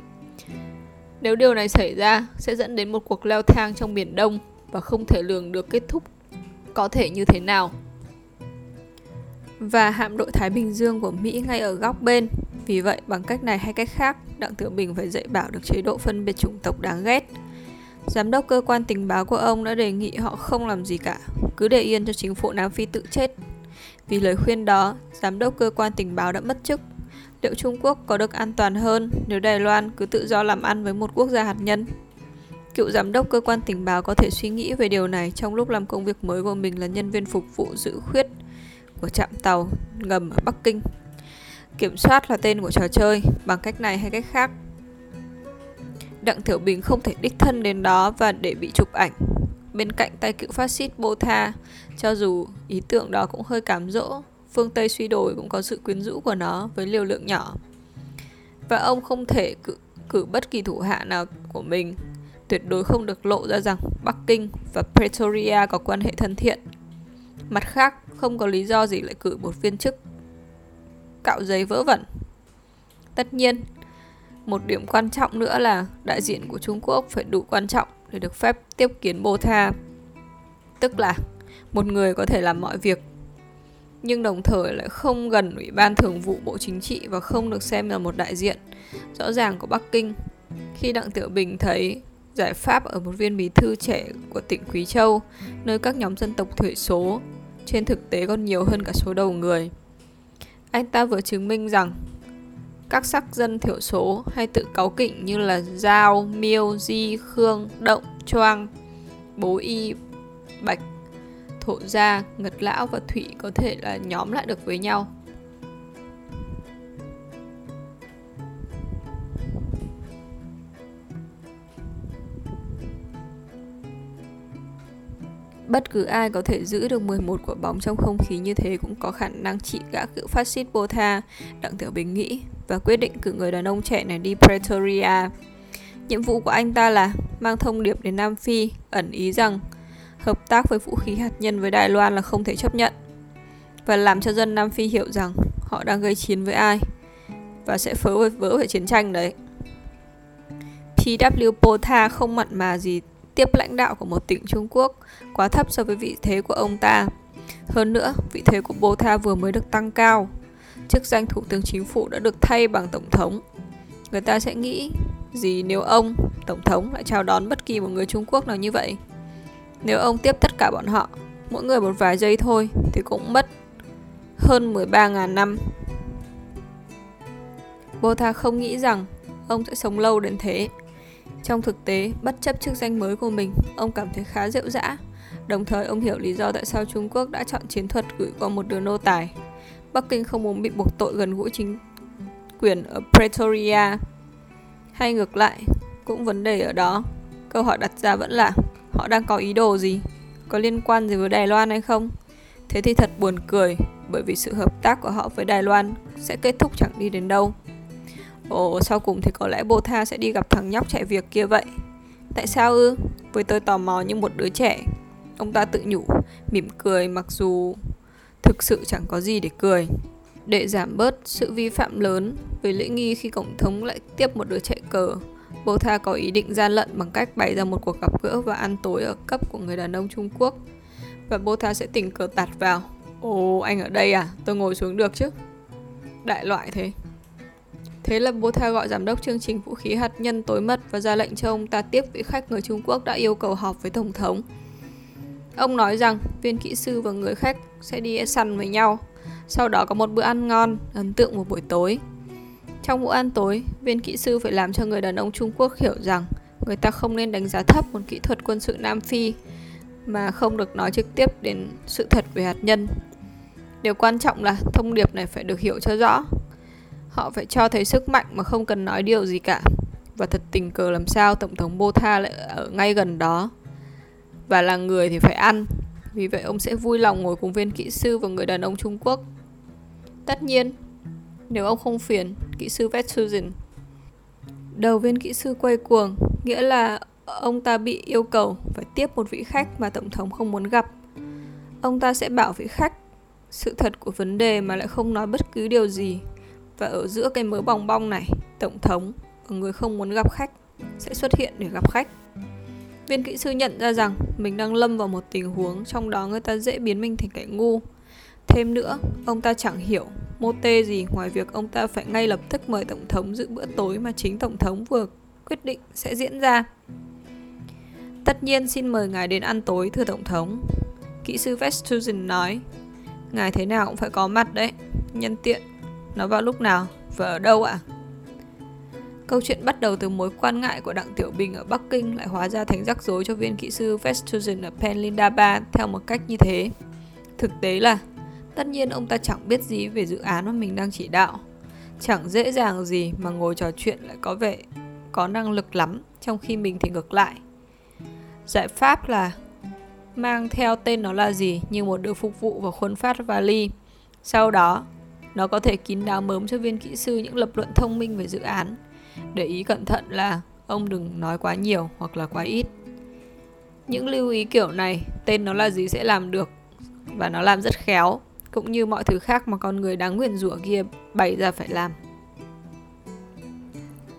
Nếu điều này xảy ra, sẽ dẫn đến một cuộc leo thang trong Biển Đông và không thể lường được kết thúc có thể như thế nào. Và hạm đội Thái Bình Dương của Mỹ ngay ở góc bên. Vì vậy, bằng cách này hay cách khác, Đặng Tiểu Bình phải dạy bảo được chế độ phân biệt chủng tộc đáng ghét. Giám đốc cơ quan tình báo của ông đã đề nghị họ không làm gì cả, cứ để yên cho chính phủ Nam Phi tự chết. Vì lời khuyên đó, giám đốc cơ quan tình báo đã mất chức liệu Trung Quốc có được an toàn hơn nếu Đài Loan cứ tự do làm ăn với một quốc gia hạt nhân? Cựu giám đốc cơ quan tình báo có thể suy nghĩ về điều này trong lúc làm công việc mới của mình là nhân viên phục vụ giữ khuyết của trạm tàu ngầm ở Bắc Kinh. Kiểm soát là tên của trò chơi, bằng cách này hay cách khác. Đặng Tiểu Bình không thể đích thân đến đó và để bị chụp ảnh. Bên cạnh tay cựu phát xít Bô Tha, cho dù ý tưởng đó cũng hơi cám dỗ, phương Tây suy đổi cũng có sự quyến rũ của nó với liều lượng nhỏ. Và ông không thể cử, cử bất kỳ thủ hạ nào của mình, tuyệt đối không được lộ ra rằng Bắc Kinh và Pretoria có quan hệ thân thiện. Mặt khác, không có lý do gì lại cử một viên chức cạo giấy vỡ vẩn. Tất nhiên, một điểm quan trọng nữa là đại diện của Trung Quốc phải đủ quan trọng để được phép tiếp kiến Bồ Tha. Tức là một người có thể làm mọi việc nhưng đồng thời lại không gần Ủy ban Thường vụ Bộ Chính trị và không được xem là một đại diện rõ ràng của Bắc Kinh. Khi Đặng Tiểu Bình thấy giải pháp ở một viên bí thư trẻ của tỉnh Quý Châu, nơi các nhóm dân tộc thiểu số trên thực tế còn nhiều hơn cả số đầu người. Anh ta vừa chứng minh rằng các sắc dân thiểu số hay tự cáu kỉnh như là Giao, Miêu, Di, Khương, Động, Choang, Bố Y, Bạch, Thổ Gia, Ngật Lão và Thủy có thể là nhóm lại được với nhau. Bất cứ ai có thể giữ được 11 quả bóng trong không khí như thế cũng có khả năng trị gã cựu phát xít Botha, Đặng Tiểu Bình nghĩ và quyết định cử người đàn ông trẻ này đi Pretoria. Nhiệm vụ của anh ta là mang thông điệp đến Nam Phi, ẩn ý rằng hợp tác với vũ khí hạt nhân với Đài Loan là không thể chấp nhận và làm cho dân Nam Phi hiểu rằng họ đang gây chiến với ai và sẽ phớ với vỡ về chiến tranh đấy. P.W. Không mặn mà gì tiếp lãnh đạo của một tỉnh Trung Quốc quá thấp so với vị thế của ông ta. Hơn nữa, vị thế của Potha vừa mới được tăng cao. Chức danh thủ tướng chính phủ đã được thay bằng tổng thống. Người ta sẽ nghĩ gì nếu ông, tổng thống lại chào đón bất kỳ một người Trung Quốc nào như vậy? Nếu ông tiếp tất cả bọn họ, mỗi người một vài giây thôi thì cũng mất hơn 13.000 năm. Botha không nghĩ rằng ông sẽ sống lâu đến thế. Trong thực tế, bất chấp chức danh mới của mình, ông cảm thấy khá rượu dã. Đồng thời, ông hiểu lý do tại sao Trung Quốc đã chọn chiến thuật gửi qua một đứa nô tài. Bắc Kinh không muốn bị buộc tội gần gũi chính quyền ở Pretoria. Hay ngược lại, cũng vấn đề ở đó. Câu hỏi đặt ra vẫn là họ đang có ý đồ gì? Có liên quan gì với Đài Loan hay không? Thế thì thật buồn cười, bởi vì sự hợp tác của họ với Đài Loan sẽ kết thúc chẳng đi đến đâu. Ồ, sau cùng thì có lẽ Bô Tha sẽ đi gặp thằng nhóc chạy việc kia vậy. Tại sao ư? Với tôi tò mò như một đứa trẻ. Ông ta tự nhủ, mỉm cười mặc dù thực sự chẳng có gì để cười. Để giảm bớt sự vi phạm lớn về lễ nghi khi Tổng thống lại tiếp một đứa chạy cờ, Bô Tha có ý định gian lận bằng cách bày ra một cuộc gặp gỡ và ăn tối ở cấp của người đàn ông Trung Quốc. Và Bô Tha sẽ tình cờ tạt vào. Ồ, anh ở đây à? Tôi ngồi xuống được chứ? Đại loại thế. Thế là Botha gọi giám đốc chương trình vũ khí hạt nhân tối mật và ra lệnh cho ông ta tiếp vị khách người Trung Quốc đã yêu cầu họp với Tổng thống. Ông nói rằng viên kỹ sư và người khách sẽ đi săn với nhau, sau đó có một bữa ăn ngon, ấn tượng một buổi tối. Trong bữa ăn tối, viên kỹ sư phải làm cho người đàn ông Trung Quốc hiểu rằng người ta không nên đánh giá thấp một kỹ thuật quân sự Nam Phi mà không được nói trực tiếp đến sự thật về hạt nhân. Điều quan trọng là thông điệp này phải được hiểu cho rõ Họ phải cho thấy sức mạnh mà không cần nói điều gì cả. Và thật tình cờ làm sao Tổng thống Botha lại ở ngay gần đó. Và là người thì phải ăn. Vì vậy ông sẽ vui lòng ngồi cùng viên kỹ sư và người đàn ông Trung Quốc. Tất nhiên, nếu ông không phiền, kỹ sư Vetsuzen. Đầu viên kỹ sư quay cuồng, nghĩa là ông ta bị yêu cầu phải tiếp một vị khách mà Tổng thống không muốn gặp. Ông ta sẽ bảo vị khách sự thật của vấn đề mà lại không nói bất cứ điều gì và ở giữa cái mớ bong bong này, tổng thống và người không muốn gặp khách sẽ xuất hiện để gặp khách. Viên kỹ sư nhận ra rằng mình đang lâm vào một tình huống trong đó người ta dễ biến mình thành kẻ ngu. Thêm nữa, ông ta chẳng hiểu mô tê gì ngoài việc ông ta phải ngay lập tức mời tổng thống dự bữa tối mà chính tổng thống vừa quyết định sẽ diễn ra. Tất nhiên xin mời ngài đến ăn tối thưa tổng thống. Kỹ sư Vestusen nói, ngài thế nào cũng phải có mặt đấy. Nhân tiện, nó vào lúc nào và ở đâu ạ? À? Câu chuyện bắt đầu từ mối quan ngại của Đặng Tiểu Bình ở Bắc Kinh lại hóa ra thành rắc rối cho viên kỹ sư Vestusen ở Penlindaba theo một cách như thế. Thực tế là, tất nhiên ông ta chẳng biết gì về dự án mà mình đang chỉ đạo. Chẳng dễ dàng gì mà ngồi trò chuyện lại có vẻ có năng lực lắm, trong khi mình thì ngược lại. Giải pháp là mang theo tên nó là gì như một đứa phục vụ và khuôn phát vali. Sau đó, nó có thể kín đáo mớm cho viên kỹ sư những lập luận thông minh về dự án. Để ý cẩn thận là ông đừng nói quá nhiều hoặc là quá ít. Những lưu ý kiểu này, tên nó là gì sẽ làm được và nó làm rất khéo, cũng như mọi thứ khác mà con người đáng nguyền rủa kia bày ra phải làm.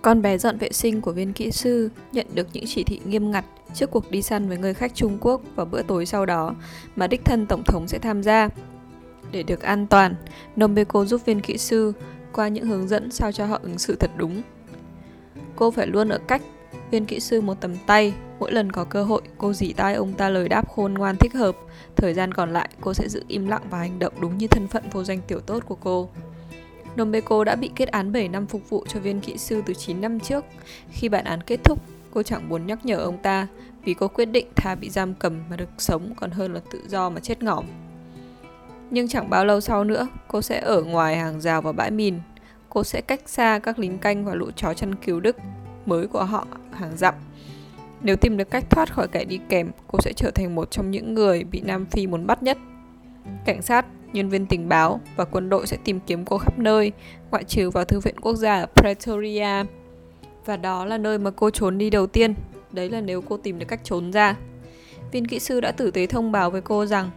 Con bé dọn vệ sinh của viên kỹ sư nhận được những chỉ thị nghiêm ngặt trước cuộc đi săn với người khách Trung Quốc vào bữa tối sau đó mà đích thân Tổng thống sẽ tham gia để được an toàn, Nombeko giúp viên kỹ sư qua những hướng dẫn sao cho họ ứng xử thật đúng. Cô phải luôn ở cách viên kỹ sư một tầm tay, mỗi lần có cơ hội cô dỉ tai ông ta lời đáp khôn ngoan thích hợp, thời gian còn lại cô sẽ giữ im lặng và hành động đúng như thân phận vô danh tiểu tốt của cô. Nombeko đã bị kết án 7 năm phục vụ cho viên kỹ sư từ 9 năm trước. Khi bản án kết thúc, cô chẳng muốn nhắc nhở ông ta vì cô quyết định thà bị giam cầm mà được sống còn hơn là tự do mà chết ngỏm. Nhưng chẳng bao lâu sau nữa, cô sẽ ở ngoài hàng rào và bãi mìn. Cô sẽ cách xa các lính canh và lũ chó chăn cứu Đức mới của họ hàng dặm. Nếu tìm được cách thoát khỏi kẻ đi kèm, cô sẽ trở thành một trong những người bị Nam Phi muốn bắt nhất. Cảnh sát, nhân viên tình báo và quân đội sẽ tìm kiếm cô khắp nơi, ngoại trừ vào Thư viện Quốc gia ở Pretoria. Và đó là nơi mà cô trốn đi đầu tiên. Đấy là nếu cô tìm được cách trốn ra. Viên kỹ sư đã tử tế thông báo với cô rằng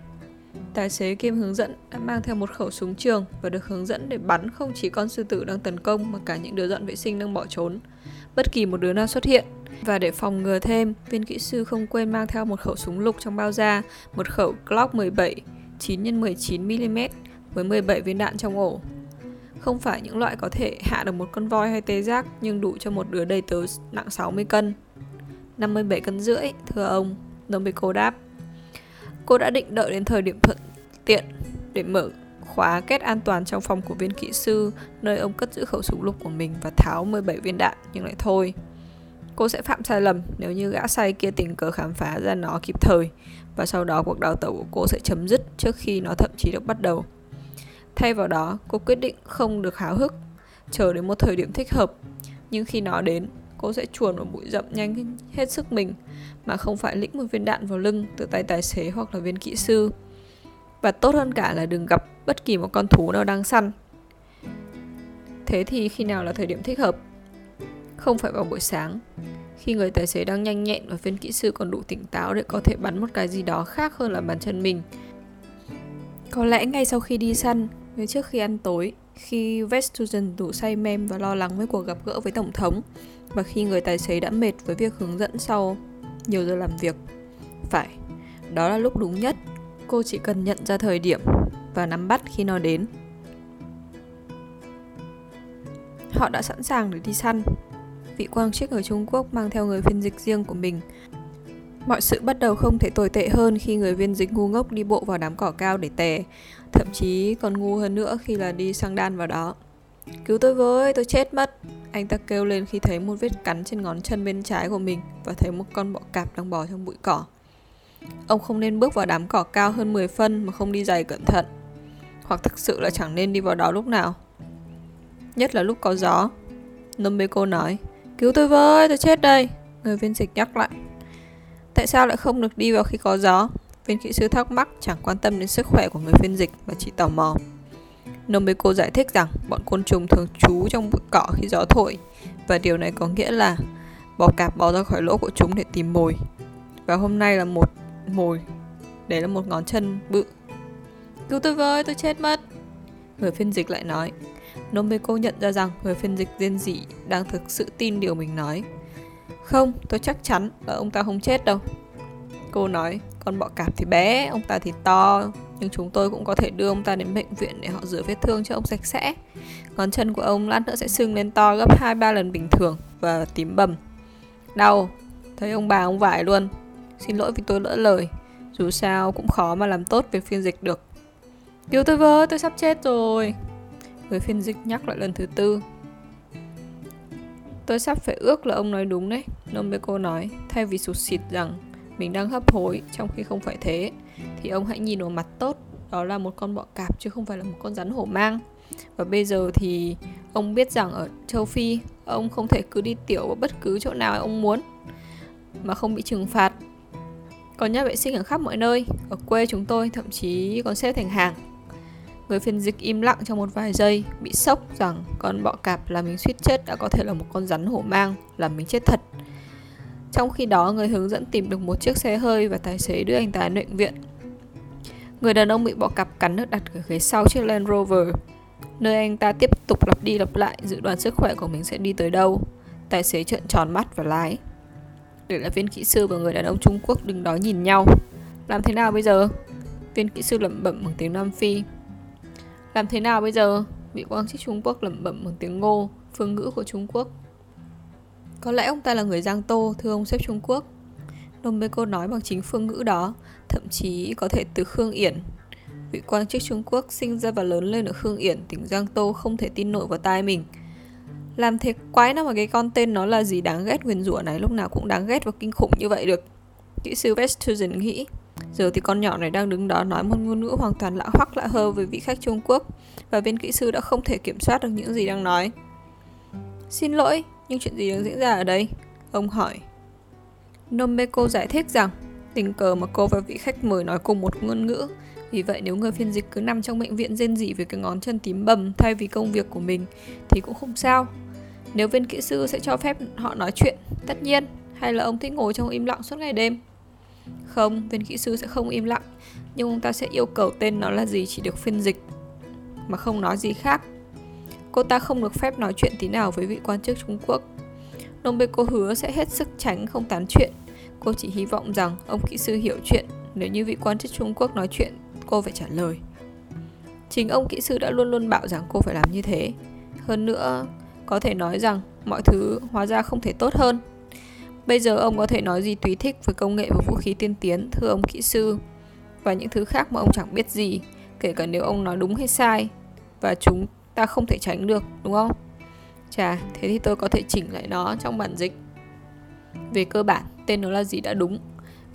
Tài xế kiêm hướng dẫn đã mang theo một khẩu súng trường và được hướng dẫn để bắn không chỉ con sư tử đang tấn công mà cả những đứa dọn vệ sinh đang bỏ trốn. Bất kỳ một đứa nào xuất hiện. Và để phòng ngừa thêm, viên kỹ sư không quên mang theo một khẩu súng lục trong bao da, một khẩu Glock 17 9x19mm với 17 viên đạn trong ổ. Không phải những loại có thể hạ được một con voi hay tê giác nhưng đủ cho một đứa đầy tớ nặng 60 cân. 57 cân rưỡi, thưa ông, Nomiko đáp. Cô đã định đợi đến thời điểm thuận tiện để mở khóa kết an toàn trong phòng của viên kỹ sư nơi ông cất giữ khẩu súng lục của mình và tháo 17 viên đạn nhưng lại thôi. Cô sẽ phạm sai lầm nếu như gã say kia tình cờ khám phá ra nó kịp thời và sau đó cuộc đào tẩu của cô sẽ chấm dứt trước khi nó thậm chí được bắt đầu. Thay vào đó, cô quyết định không được háo hức, chờ đến một thời điểm thích hợp. Nhưng khi nó đến, cô sẽ chuồn vào bụi rậm nhanh hết sức mình mà không phải lĩnh một viên đạn vào lưng từ tay tài xế hoặc là viên kỹ sư. Và tốt hơn cả là đừng gặp bất kỳ một con thú nào đang săn. Thế thì khi nào là thời điểm thích hợp? Không phải vào buổi sáng, khi người tài xế đang nhanh nhẹn và viên kỹ sư còn đủ tỉnh táo để có thể bắn một cái gì đó khác hơn là bàn chân mình. Có lẽ ngay sau khi đi săn, ngay trước khi ăn tối, khi Vestusen đủ say mem và lo lắng với cuộc gặp gỡ với Tổng thống, và khi người tài xế đã mệt với việc hướng dẫn sau nhiều giờ làm việc. Phải, đó là lúc đúng nhất. Cô chỉ cần nhận ra thời điểm và nắm bắt khi nó đến. Họ đã sẵn sàng để đi săn. Vị quang chức ở Trung Quốc mang theo người phiên dịch riêng của mình. Mọi sự bắt đầu không thể tồi tệ hơn khi người viên dịch ngu ngốc đi bộ vào đám cỏ cao để tè, thậm chí còn ngu hơn nữa khi là đi sang đan vào đó. Cứu tôi với, tôi chết mất. Anh ta kêu lên khi thấy một vết cắn trên ngón chân bên trái của mình và thấy một con bọ cạp đang bò trong bụi cỏ. Ông không nên bước vào đám cỏ cao hơn 10 phân mà không đi giày cẩn thận. Hoặc thực sự là chẳng nên đi vào đó lúc nào. Nhất là lúc có gió. Nomeko nói, cứu tôi với, tôi chết đây. Người viên dịch nhắc lại. Tại sao lại không được đi vào khi có gió? Viên kỹ sư thắc mắc chẳng quan tâm đến sức khỏe của người phiên dịch và chỉ tò mò. Nomeko giải thích rằng bọn côn trùng thường trú trong bụi cỏ khi gió thổi và điều này có nghĩa là bò cạp bò ra khỏi lỗ của chúng để tìm mồi. Và hôm nay là một mồi. Đấy là một ngón chân bự. Cứu tôi với, tôi chết mất. Người phiên dịch lại nói. Nomeko nhận ra rằng người phiên dịch riêng dị đang thực sự tin điều mình nói. Không, tôi chắc chắn là ông ta không chết đâu. Cô nói, con bọ cạp thì bé, ông ta thì to, nhưng chúng tôi cũng có thể đưa ông ta đến bệnh viện để họ rửa vết thương cho ông sạch sẽ. Ngón chân của ông lát nữa sẽ sưng lên to gấp 2-3 lần bình thường và tím bầm. Đau, thấy ông bà ông vải luôn. Xin lỗi vì tôi lỡ lời. Dù sao cũng khó mà làm tốt việc phiên dịch được. Cứu tôi với, tôi sắp chết rồi. Người phiên dịch nhắc lại lần thứ tư. Tôi sắp phải ước là ông nói đúng đấy, Nombeko nói, thay vì sụt xịt rằng mình đang hấp hối trong khi không phải thế thì ông hãy nhìn vào mặt tốt đó là một con bọ cạp chứ không phải là một con rắn hổ mang và bây giờ thì ông biết rằng ở châu phi ông không thể cứ đi tiểu ở bất cứ chỗ nào ông muốn mà không bị trừng phạt có nhà vệ sinh ở khắp mọi nơi ở quê chúng tôi thậm chí còn xếp thành hàng người phiên dịch im lặng trong một vài giây bị sốc rằng con bọ cạp là mình suýt chết đã có thể là một con rắn hổ mang là mình chết thật trong khi đó, người hướng dẫn tìm được một chiếc xe hơi và tài xế đưa anh ta đến bệnh viện. Người đàn ông bị bọ cạp cắn được đặt ở ghế sau chiếc Land Rover, nơi anh ta tiếp tục lặp đi lặp lại dự đoán sức khỏe của mình sẽ đi tới đâu. Tài xế trợn tròn mắt và lái. Để là viên kỹ sư và người đàn ông Trung Quốc đứng đó nhìn nhau. Làm thế nào bây giờ? Viên kỹ sư lẩm bẩm bằng tiếng Nam Phi. Làm thế nào bây giờ? Vị quan chức Trung Quốc lẩm bẩm bằng tiếng Ngô, phương ngữ của Trung Quốc. Có lẽ ông ta là người Giang Tô, thưa ông sếp Trung Quốc. Nông Bê Cô nói bằng chính phương ngữ đó, thậm chí có thể từ Khương Yển. vị quan chức Trung Quốc sinh ra và lớn lên ở Khương Yển, tỉnh Giang Tô không thể tin nổi vào tai mình. Làm thế quái nào mà cái con tên nó là gì đáng ghét nguyền rủa này lúc nào cũng đáng ghét và kinh khủng như vậy được. Kỹ sư Vestusen nghĩ, giờ thì con nhỏ này đang đứng đó nói một ngôn ngữ hoàn toàn lạ hoắc lạ hơ với vị khách Trung Quốc và viên kỹ sư đã không thể kiểm soát được những gì đang nói. Xin lỗi, nhưng chuyện gì đang diễn ra ở đây? Ông hỏi. Nomeko giải thích rằng tình cờ mà cô và vị khách mời nói cùng một ngôn ngữ vì vậy nếu người phiên dịch cứ nằm trong bệnh viện rên rỉ với cái ngón chân tím bầm thay vì công việc của mình thì cũng không sao. Nếu viên kỹ sư sẽ cho phép họ nói chuyện, tất nhiên, hay là ông thích ngồi trong im lặng suốt ngày đêm? Không, viên kỹ sư sẽ không im lặng, nhưng ông ta sẽ yêu cầu tên nó là gì chỉ được phiên dịch, mà không nói gì khác. Cô ta không được phép nói chuyện tí nào với vị quan chức Trung Quốc. Nombeko hứa sẽ hết sức tránh không tán chuyện. Cô chỉ hy vọng rằng ông kỹ sư hiểu chuyện nếu như vị quan chức Trung Quốc nói chuyện cô phải trả lời. Chính ông kỹ sư đã luôn luôn bảo rằng cô phải làm như thế. Hơn nữa, có thể nói rằng mọi thứ hóa ra không thể tốt hơn. Bây giờ ông có thể nói gì tùy thích với công nghệ và vũ khí tiên tiến, thưa ông kỹ sư, và những thứ khác mà ông chẳng biết gì, kể cả nếu ông nói đúng hay sai, và chúng ta không thể tránh được, đúng không? Chà, thế thì tôi có thể chỉnh lại nó trong bản dịch. Về cơ bản, tên nó là gì đã đúng,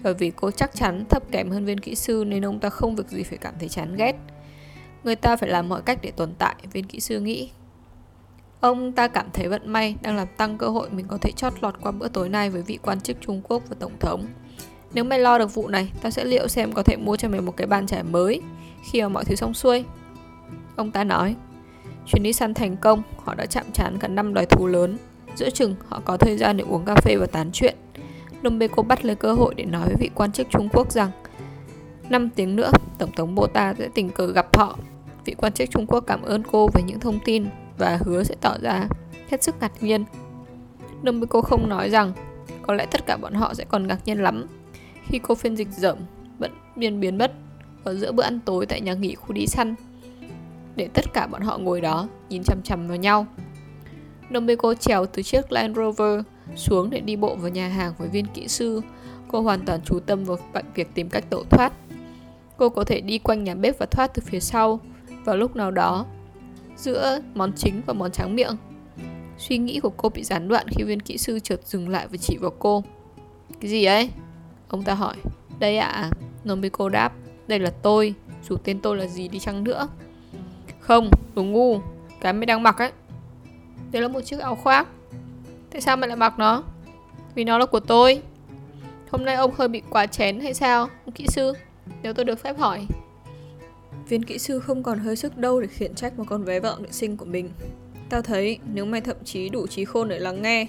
và vì cô chắc chắn thấp kém hơn viên kỹ sư nên ông ta không việc gì phải cảm thấy chán ghét. Người ta phải làm mọi cách để tồn tại, viên kỹ sư nghĩ. Ông ta cảm thấy vận may đang làm tăng cơ hội mình có thể chót lọt qua bữa tối nay với vị quan chức Trung Quốc và Tổng thống. Nếu mày lo được vụ này, tao sẽ liệu xem có thể mua cho mày một cái bàn trải mới khi mà mọi thứ xong xuôi. Ông ta nói, chuyến đi săn thành công, họ đã chạm trán cả năm loài thú lớn. Giữa chừng, họ có thời gian để uống cà phê và tán chuyện. Nombeko bắt lấy cơ hội để nói với vị quan chức Trung Quốc rằng 5 tiếng nữa, Tổng thống Bota sẽ tình cờ gặp họ. Vị quan chức Trung Quốc cảm ơn cô về những thông tin và hứa sẽ tỏ ra hết sức ngạc nhiên. Nombeko không nói rằng, có lẽ tất cả bọn họ sẽ còn ngạc nhiên lắm khi cô phiên dịch dởm, vẫn biên biến mất ở giữa bữa ăn tối tại nhà nghỉ khu đi săn, để tất cả bọn họ ngồi đó nhìn chằm chằm vào nhau. Nombeko trèo từ chiếc Land Rover xuống để đi bộ vào nhà hàng với viên kỹ sư. Cô hoàn toàn chú tâm vào việc tìm cách tẩu thoát. Cô có thể đi quanh nhà bếp và thoát từ phía sau vào lúc nào đó giữa món chính và món tráng miệng. Suy nghĩ của cô bị gián đoạn khi viên kỹ sư chợt dừng lại và chỉ vào cô. Cái gì ấy? Ông ta hỏi. Đây ạ, à, Nomiko đáp. Đây là tôi, dù tên tôi là gì đi chăng nữa. Không, đồ ngu, cái mày đang mặc ấy. Đây là một chiếc áo khoác Tại sao mày lại mặc nó? Vì nó là của tôi Hôm nay ông hơi bị quá chén hay sao, ông kỹ sư? Nếu tôi được phép hỏi Viên kỹ sư không còn hơi sức đâu để khiển trách một con vé vợ nữ sinh của mình. Tao thấy nếu mày thậm chí đủ trí khôn để lắng nghe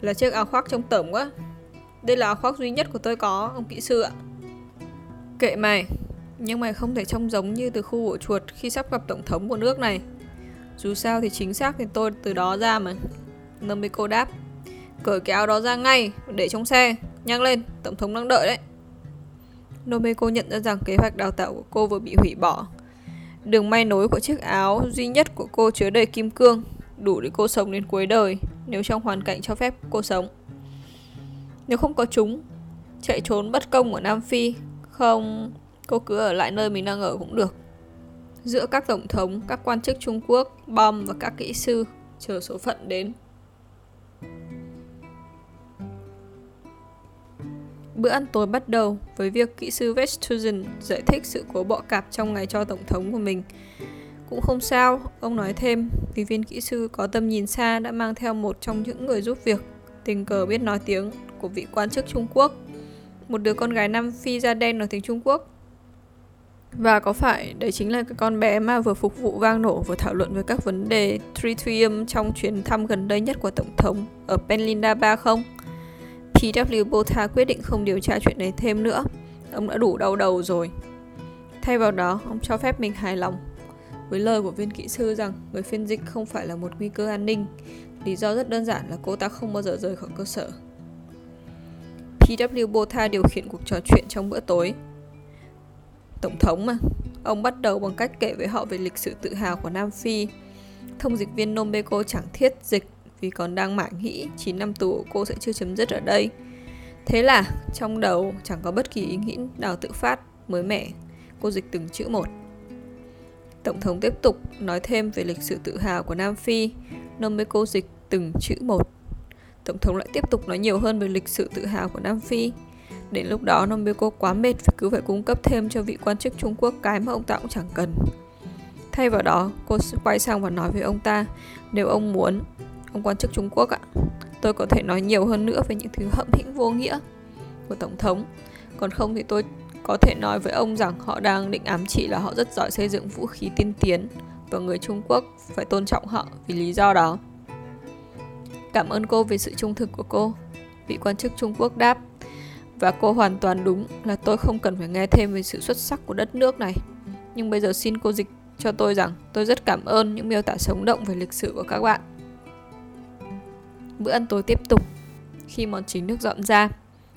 Là chiếc áo khoác trông tẩm quá. Đây là áo khoác duy nhất của tôi có, ông kỹ sư ạ. Kệ mày Nhưng mày không thể trông giống như từ khu ổ chuột khi sắp gặp tổng thống của nước này. Dù sao thì chính xác thì tôi từ đó ra mà. Nâng cô đáp Cởi cái áo đó ra ngay Để trong xe. Nhanh lên Tổng thống đang đợi đấy. Nomeko nhận ra rằng kế hoạch đào tạo của cô vừa bị hủy bỏ. Đường may nối của chiếc áo duy nhất của cô chứa đầy kim cương Đủ để cô sống đến cuối đời Nếu trong hoàn cảnh cho phép cô sống. Nếu không có chúng Chạy trốn bất công ở Nam Phi Không Cô cứ ở lại nơi mình đang ở cũng được. Giữa các tổng thống, các quan chức Trung Quốc, bom và các kỹ sư Chờ số phận đến. Bữa ăn tối bắt đầu với việc kỹ sư Vestusen giải thích sự cố bọ cạp trong ngày cho tổng thống của mình. Cũng không sao, ông nói thêm, vì viên kỹ sư có tầm nhìn xa đã mang theo một trong những người giúp việc, tình cờ biết nói tiếng của vị quan chức Trung Quốc, một đứa con gái Nam Phi da đen nói tiếng Trung Quốc. Và có phải đấy chính là cái con bé mà vừa phục vụ vang nổ vừa thảo luận về các vấn đề tritium trong chuyến thăm gần đây nhất của Tổng thống ở Penlinda 3 không? P.W. Botha quyết định không điều tra chuyện này thêm nữa. Ông đã đủ đau đầu rồi. Thay vào đó, ông cho phép mình hài lòng với lời của viên kỹ sư rằng người phiên dịch không phải là một nguy cơ an ninh. Lý do rất đơn giản là cô ta không bao giờ rời khỏi cơ sở. P.W. Botha điều khiển cuộc trò chuyện trong bữa tối. Tổng thống mà, ông bắt đầu bằng cách kể với họ về lịch sử tự hào của Nam Phi. Thông dịch viên Nombeko chẳng thiết dịch vì còn đang mải nghĩ 9 năm tù cô sẽ chưa chấm dứt ở đây. Thế là trong đầu chẳng có bất kỳ ý nghĩ nào tự phát mới mẻ. Cô dịch từng chữ một. Tổng thống tiếp tục nói thêm về lịch sử tự hào của Nam Phi. Nomeko dịch từng chữ một. Tổng thống lại tiếp tục nói nhiều hơn về lịch sử tự hào của Nam Phi. Đến lúc đó Nomeko quá mệt phải cứ phải cung cấp thêm cho vị quan chức Trung Quốc cái mà ông ta cũng chẳng cần. Thay vào đó, cô quay sang và nói với ông ta, nếu ông muốn, ông quan chức Trung Quốc ạ, tôi có thể nói nhiều hơn nữa về những thứ hậm hĩnh vô nghĩa của Tổng thống. Còn không thì tôi có thể nói với ông rằng họ đang định ám chỉ là họ rất giỏi xây dựng vũ khí tiên tiến và người Trung Quốc phải tôn trọng họ vì lý do đó. Cảm ơn cô về sự trung thực của cô. Vị quan chức Trung Quốc đáp. Và cô hoàn toàn đúng là tôi không cần phải nghe thêm về sự xuất sắc của đất nước này. Nhưng bây giờ xin cô dịch cho tôi rằng tôi rất cảm ơn những miêu tả sống động về lịch sử của các bạn. Bữa ăn tối tiếp tục. Khi món chính được dọn ra,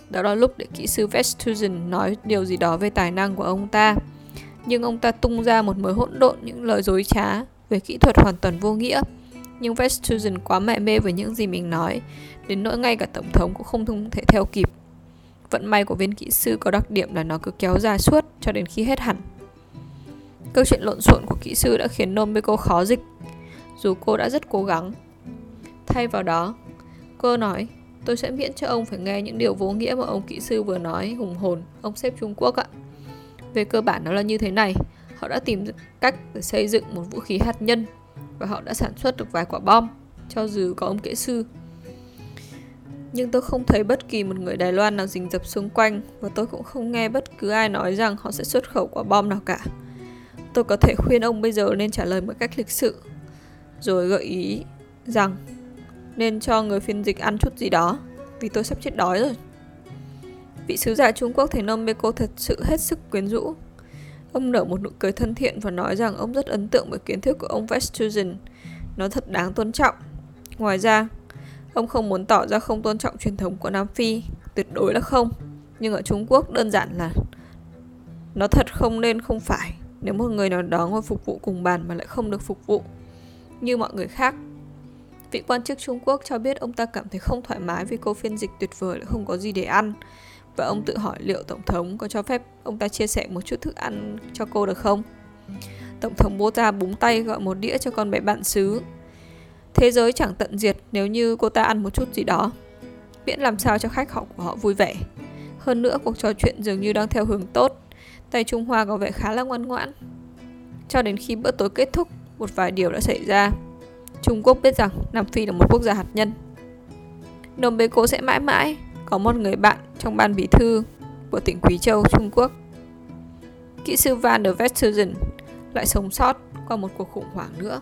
đó là lúc để kỹ sư Vestusen nói điều gì đó về tài năng của ông ta. Nhưng ông ta tung ra một mớ hỗn độn những lời dối trá về kỹ thuật hoàn toàn vô nghĩa. Nhưng Vestusen quá mẹ mê với những gì mình nói, đến nỗi ngay cả tổng thống cũng không thể theo kịp. Vận may của viên kỹ sư có đặc điểm là nó cứ kéo dài suốt cho đến khi hết hẳn. Câu chuyện lộn xộn của kỹ sư đã khiến Nomeko khó dịch, dù cô đã rất cố gắng. Thay vào đó, cô nói, tôi sẽ miễn cho ông phải nghe những điều vô nghĩa mà ông kỹ sư vừa nói hùng hồn, ông sếp Trung Quốc ạ. Về cơ bản nó là như thế này, họ đã tìm cách để xây dựng một vũ khí hạt nhân và họ đã sản xuất được vài quả bom, cho dù có ông kỹ sư. Nhưng tôi không thấy bất kỳ một người Đài Loan nào rình rập xung quanh và tôi cũng không nghe bất cứ ai nói rằng họ sẽ xuất khẩu quả bom nào cả. Tôi có thể khuyên ông bây giờ nên trả lời một cách lịch sự Rồi gợi ý rằng nên cho người phiên dịch ăn chút gì đó Vì tôi sắp chết đói rồi. Vị sứ giả Trung Quốc thấy Nomeko thật sự hết sức quyến rũ. Ông nở một nụ cười thân thiện và nói rằng ông rất ấn tượng với kiến thức của ông Vestusen Nó thật đáng tôn trọng. Ngoài ra, ông không muốn tỏ ra không tôn trọng truyền thống của Nam Phi Tuyệt đối là không. Nhưng ở Trung Quốc đơn giản là Nó thật không nên không phải. Nếu một người nào đó ngồi phục vụ cùng bàn mà lại không được phục vụ như mọi người khác. Vị quan chức Trung Quốc cho biết ông ta cảm thấy không thoải mái vì cô phiên dịch tuyệt vời lại không có gì để ăn và ông tự hỏi liệu Tổng thống có cho phép ông ta chia sẻ một chút thức ăn cho cô được không. Tổng thống bố ta búng tay gọi một đĩa cho con bé bạn xứ. Thế giới chẳng tận diệt nếu như cô ta ăn một chút gì đó. Miễn làm sao cho khách họ của họ vui vẻ. Hơn nữa cuộc trò chuyện dường như đang theo hướng tốt Tay Trung Hoa có vẻ khá là ngoan ngoãn. Cho đến khi bữa tối kết thúc, một vài điều đã xảy ra. Trung Quốc biết rằng Nam Phi là một quốc gia hạt nhân. Nôm Bê Cố sẽ mãi mãi có một người bạn trong ban bí thư của tỉnh Quý Châu, Trung Quốc. Kỹ sư Van der Westhuizen lại sống sót qua một cuộc khủng hoảng nữa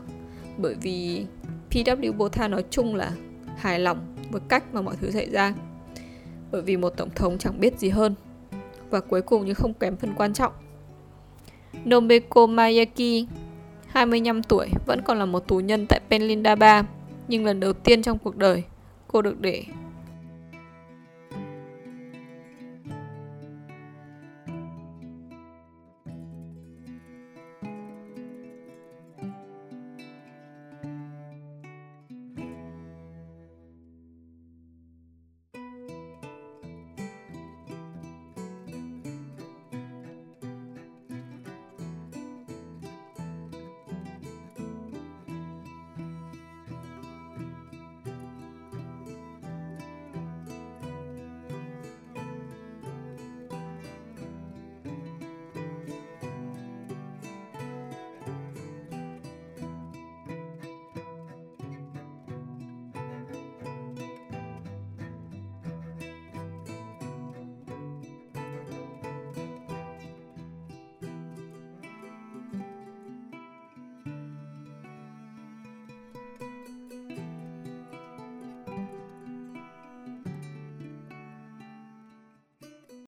bởi vì PW Botha nói chung là hài lòng với cách mà mọi thứ xảy ra bởi vì một tổng thống chẳng biết gì hơn và cuối cùng nhưng không kém phần quan trọng. Nobeko Mayaki, 25 tuổi, vẫn còn là một tù nhân tại Penlinda 3, nhưng lần đầu tiên trong cuộc đời, cô được để